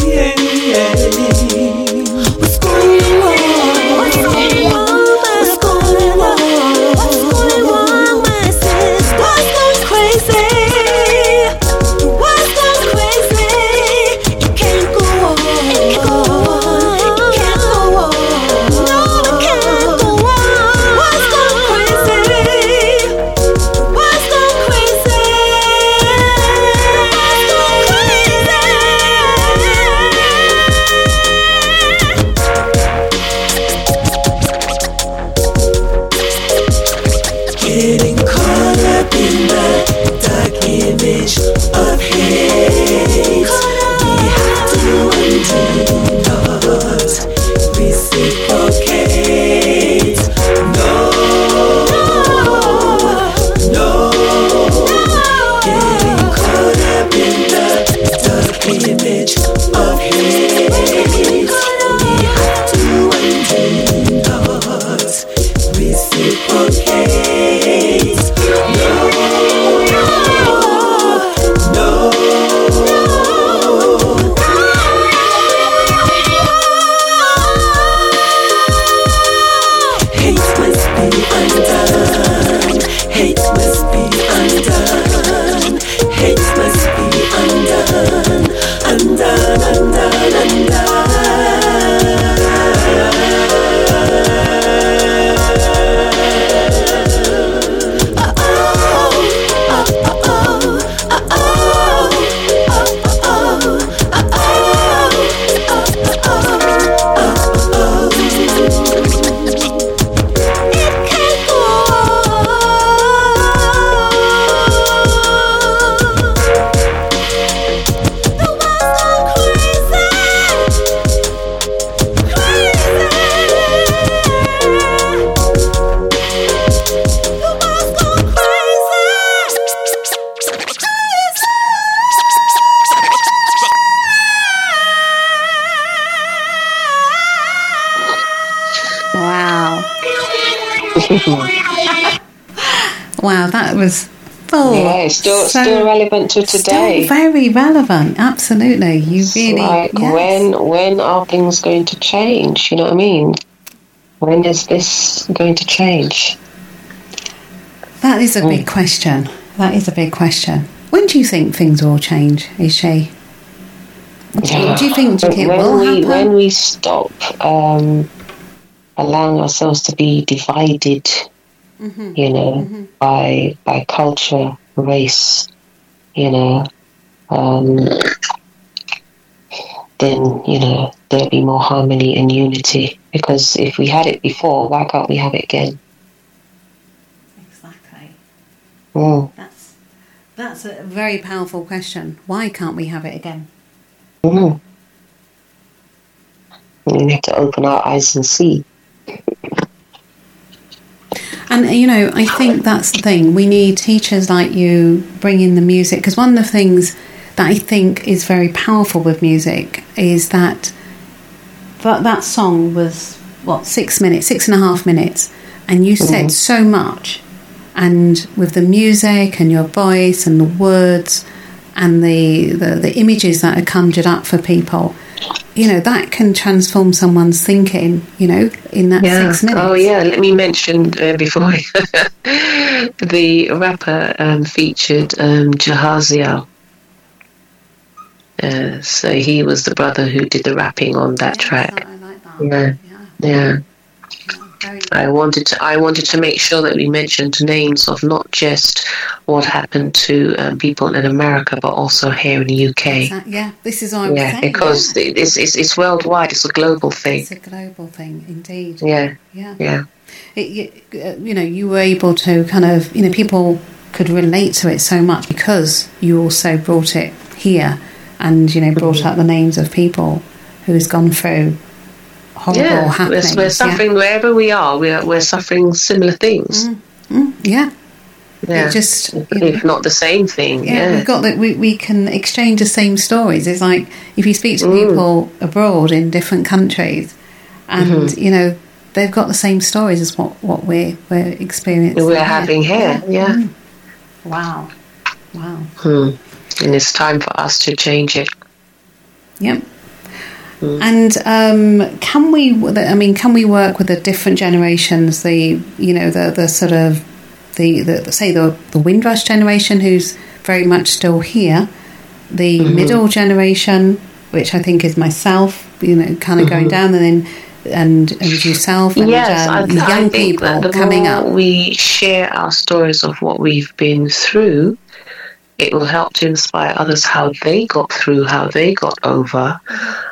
S2: Wow, that was. full.
S1: yeah, still
S2: so-
S1: still relevant to today.
S2: Very relevant. Absolutely, you
S1: It's
S2: really.
S1: like
S2: yes.
S1: when when are things going to change? You know what I mean? When is this going to change?
S2: That is a
S1: Mm.
S2: big question. That is a big question. When do you think things will change, Eshe? Do you, do you think do you think it
S1: when
S2: will
S1: we
S2: happen?
S1: when we stop um, allowing ourselves to be divided,
S2: Mm-hmm.
S1: you know, by by culture, race, you know, um, then you know there'll be more harmony and unity. Because if we had it before, why can't we have it again?
S2: Exactly.
S1: Mm.
S2: That's that's a very powerful question. Why can't we have it again?
S1: Mm. We have to open our eyes and see.
S2: And you know, I think that's the thing. We need teachers like you bring in the music because one of the things that I think is very powerful with music is that that that song was what six minutes, six and a half minutes, and you said mm-hmm. so much. And with the music and your voice and the words and the, the, the images that are conjured up for people, you know, that can transform someone's thinking, you know, in that six minutes.
S1: Oh yeah. Let me mention uh, before the rapper um, featured um, Jahaziel. Uh, so he was the brother who did the rapping on that track.
S2: I like that.
S1: Yeah.
S2: Yeah.
S1: Yeah. I wanted to I wanted to make sure that we mentioned names of not just what happened to um, people in America, but also here in the UK.
S2: Exact- yeah, this is what I was
S1: Yeah,
S2: saying.
S1: because
S2: yeah.
S1: it's, it's it's worldwide. It's a global thing.
S2: it's a global thing, indeed.
S1: Yeah,
S2: Yeah.
S1: yeah.
S2: It, you, uh, you know, you were able to kind of, you know, people could relate to it so much because you also brought it here and, you know, brought
S1: Mm-hmm.
S2: up the names of people who's gone through horrible
S1: Yeah, we're, we're
S2: yeah.
S1: suffering wherever we are. We're we're suffering similar things.
S2: Mm, yeah.
S1: Yeah,
S2: It just,
S1: if not the same thing.
S2: yeah,
S1: Yeah,
S2: we've got that. We, we can exchange the same stories. It's like if you speak to
S1: Mm.
S2: people abroad in different countries, and
S1: Mm-hmm.
S2: you know they've got the same stories as what what we're we're experiencing.
S1: we're
S2: here.
S1: having here. Yeah,
S2: Mm. Wow, wow.
S1: Hmm. and it's time for us to change it.
S2: Yep.
S1: Mm.
S2: And um, can we? I mean, can we work with the different generations? The you know the the sort of the, the say the the Windrush generation, who's very much still here, the
S1: Mm-hmm.
S2: middle generation, which I think is myself, you know, kind of going down, and then and and yourself and
S1: Mm-hmm. yes,
S2: um, young people coming up.
S1: we share our stories of what we've been through, it will help to inspire others how they got through, how they got over.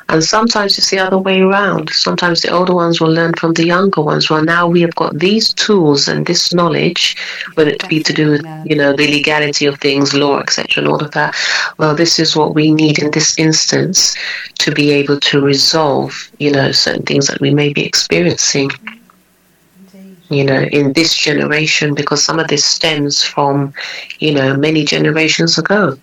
S1: And sometimes it's the other way around. Sometimes the older ones will learn from the younger ones. Well, now we have got these tools and this knowledge, whether it be to do with, you know, the legality of things, law, etc., and all of that. Well, this is what we need in this instance to be able to resolve, you know, certain things that we may be experiencing you know, in this generation because some of this stems from, you know, many generations ago.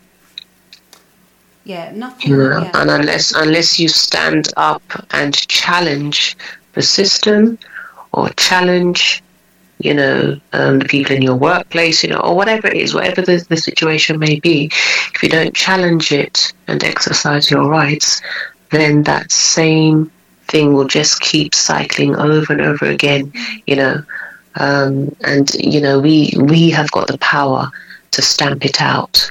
S2: Yeah, nothing.
S1: You know,
S2: yeah.
S1: and unless unless you stand up and challenge the system or challenge, you know, um, the people in your workplace, you know, or whatever it is, whatever the, the situation may be, if you don't challenge it and exercise your rights, then that same thing will just keep cycling over and over again, you know. Um, and you know, we we have got the power to stamp it out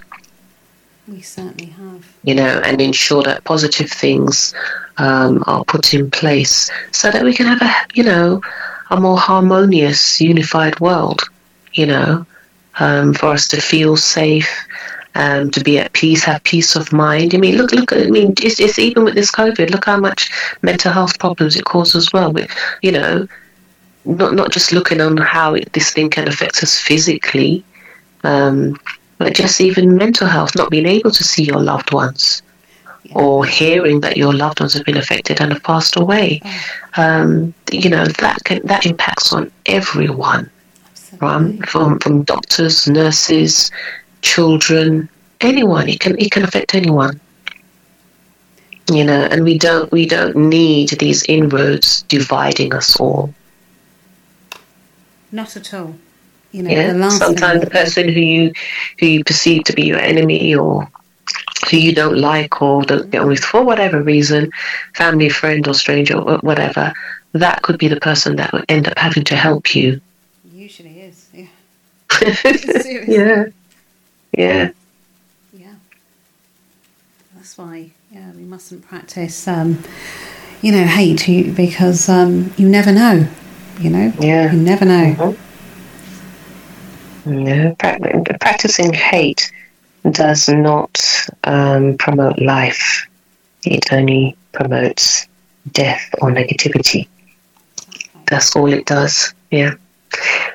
S2: we certainly have.
S1: you know, and ensure that positive things um, are put in place so that we can have a, you know, a more harmonious, unified world, you know, um, for us to feel safe, um, to be at peace, have peace of mind. I mean, look, look, I mean, it's, it's even with this COVID, look how much mental health problems it causes as well. With, you know, not not just looking on how it, this thing can affect us physically, um, but just even mental health, not being able to see your loved ones or hearing that your loved ones have been affected and have passed away. Um, you know, that can, that impacts on everyone,
S2: Absolutely.
S1: right? From from doctors, nurses, children, anyone. It can it can affect anyone. You know, and we don't we don't need these inroads dividing us all.
S2: Not at all. You know,
S1: Yeah.
S2: the last
S1: Sometimes the person who you who you perceive to be your enemy or who you don't like or don't get on with for whatever reason, family, friend, or stranger, or whatever, that could be the person that would end up having to help you.
S2: usually is. Yeah.
S1: Yeah. Yeah.
S2: Yeah. That's why, yeah, we mustn't practice, um, you know, hate you because um, you never know. You know,
S1: Yeah.
S2: you never know.
S1: No, prac- practicing hate does not um, promote life. It only promotes death or negativity. That's all it does. Yeah.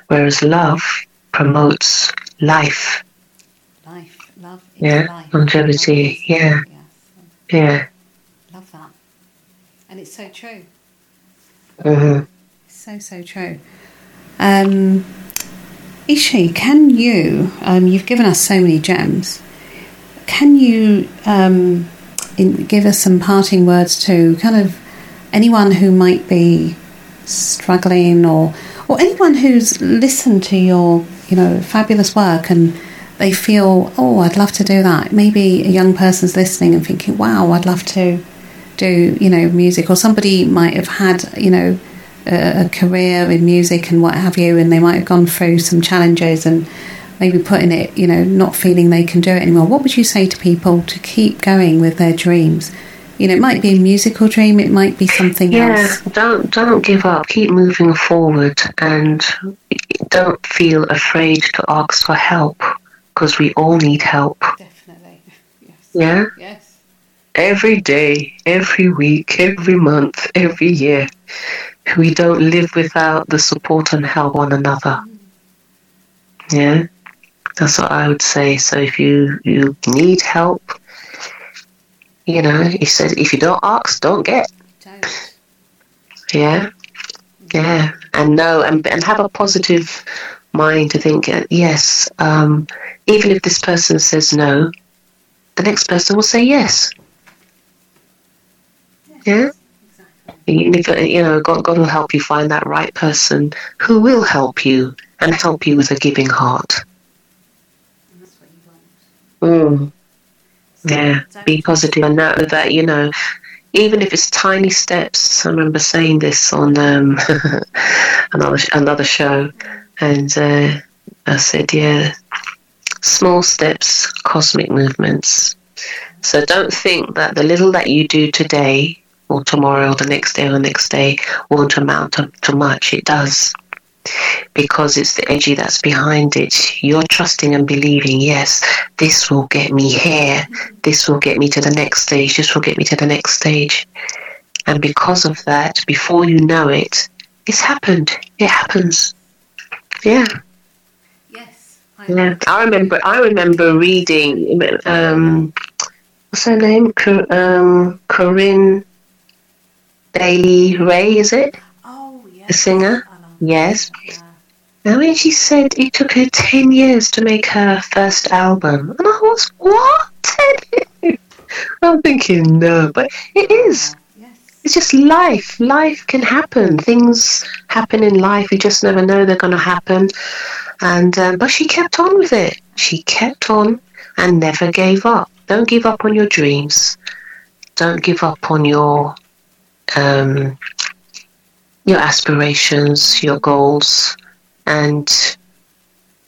S1: Whereas love promotes life.
S2: Life, love, is
S1: Yeah. Longevity. Yeah. Yeah.
S2: Love that. And it's so true.
S1: hmm
S2: So, so true. Um, Eshe, can you, um, you've given us so many gems, can you um, in, give us some parting words to kind of anyone who might be struggling or, or anyone who's listened to your, you know, fabulous work and they feel, oh, I'd love to do that. Maybe a young person's listening and thinking, wow, I'd love to do, you know, music. Or somebody might have had, you know, a, a career in music and what have you, and they might have gone through some challenges and maybe putting it, you know, not feeling they can do it anymore. What would you say to people to keep going with their dreams? You know, it might be a musical dream, it might be something
S1: Yeah,
S2: else.
S1: don't don't give up. Keep moving forward, and don't feel afraid to ask for help because we all need help.
S2: Definitely. Yes.
S1: Yeah,
S2: Yes.
S1: every day, every week, every month, every year. We don't live without the support and help one another. Yeah, that's what I would say. So if you you need help, you know, he said if you don't ask, don't get.
S2: Don't.
S1: Yeah, yeah, and know and and have a positive mind to think. uh, Yes, um, even if this person says no, the next person will say yes. Yeah, if uh, you know God, God will help you find that right person who will help you and help you with a giving heart.
S2: And that's what you want.
S1: Mm. Yeah, be positive and know that you know, even if it's tiny steps. I remember saying this on um, another another show, and uh, I said, yeah, small steps, cosmic movements. So don't think that the little that you do today or tomorrow or the next day or the next day won't amount to, to much. It does. Because it's the energy that's behind it. You're trusting and believing, yes, this will get me here. This will get me to the next stage. This will get me to the next stage. And because of that, before you know it, it's happened. It happens. Yeah.
S2: I
S1: Yeah, I remember. I remember reading. Um, what's her name? Co- um, Corinne Bailey Rae. Is it
S2: Oh, yes.
S1: the singer? Yes.
S2: that.
S1: And when she said it took her ten years to make her first album, and I was what? 10 years? I'm thinking no, but it is.
S2: Yes.
S1: It's just life. Life can happen. Things happen in life. You just never know they're going to happen. And um, but she kept on with it. She kept on and never gave up. Don't give up on your dreams. Don't give up on your um, your aspirations, your goals, and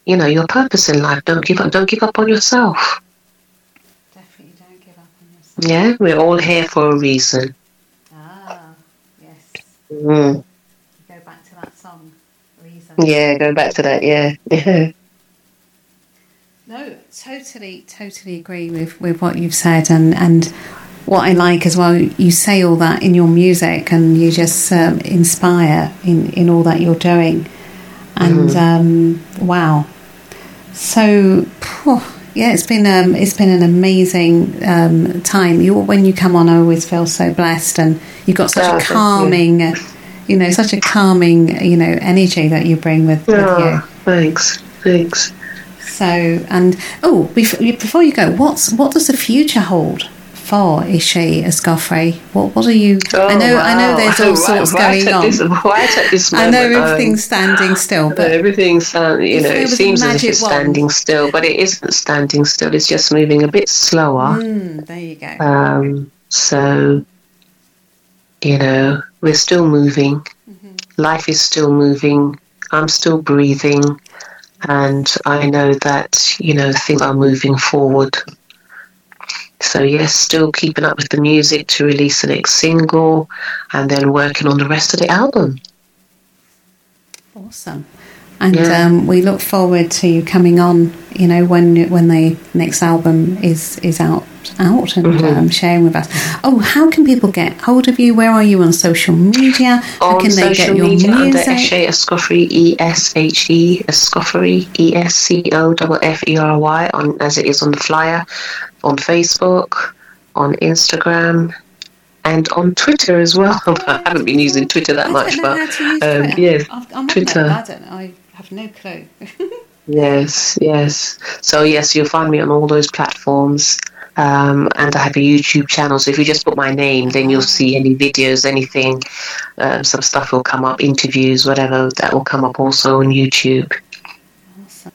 S1: you know your purpose in life. Don't give up. Don't give up on yourself.
S2: Definitely don't give up on yourself.
S1: Yeah, we're all here for a reason.
S2: Ah, yes.
S1: Mm.
S2: Go back to that song, Reason.
S1: Yeah, going back to that. Yeah, yeah.
S2: No, totally, totally agree with, with what you've said, and and what I like as well. You say all that in your music, and you just um, inspire in in all that you're doing, and um, wow. So, yeah, it's been um, it's been an amazing um, time. You when you come on, I always feel so blessed, and you've got such
S1: Oh,
S2: a calming, you know, such a calming, you know, energy that you bring with, with you.
S1: Oh, thanks, thanks.
S2: So, and oh, before, before you go, what's what does the future hold
S3: for Eshe Escoffery? What What are you? I know I know there's all sorts
S1: right
S3: going on.
S1: This, right at this
S3: I
S1: moment.
S3: know
S1: um,
S3: everything's standing still, but
S1: everything's you know it seems as if it's
S3: wand-
S1: standing still, but it isn't standing still. It's just moving a bit slower.
S3: Mm, there you go.
S1: Um, so, you know, we're still moving. Mm-hmm. Life is still moving. I'm still breathing. And I know that, you know, things are moving forward. So, yes, still keeping up with the music to release the next single and then working on the rest of the album.
S3: Awesome. And
S1: Yeah.
S3: um, we look forward to you coming on. You know when when the next album is is out out and
S1: Mm-hmm.
S3: um, sharing with us. Oh, how can people get hold of you? Where are you on social media? How
S1: on
S3: can they get your
S1: media under
S3: music?
S1: Eshe Escoffery, E S H E Escoffery, E S C O F F E R Y, on as it is on the flyer, on Facebook, on Instagram, and on Twitter as well. I haven't been using Twitter that much, but
S3: how to use
S1: um, yes, Twitter.
S3: I don't know. I have no clue.
S1: Yes, yes. So yes, you'll find me on all those platforms. Um, and I have a YouTube channel. So if you just put my name, then you'll see any videos, anything, um, some stuff will come up, interviews, whatever. That will come up also on YouTube.
S3: Awesome.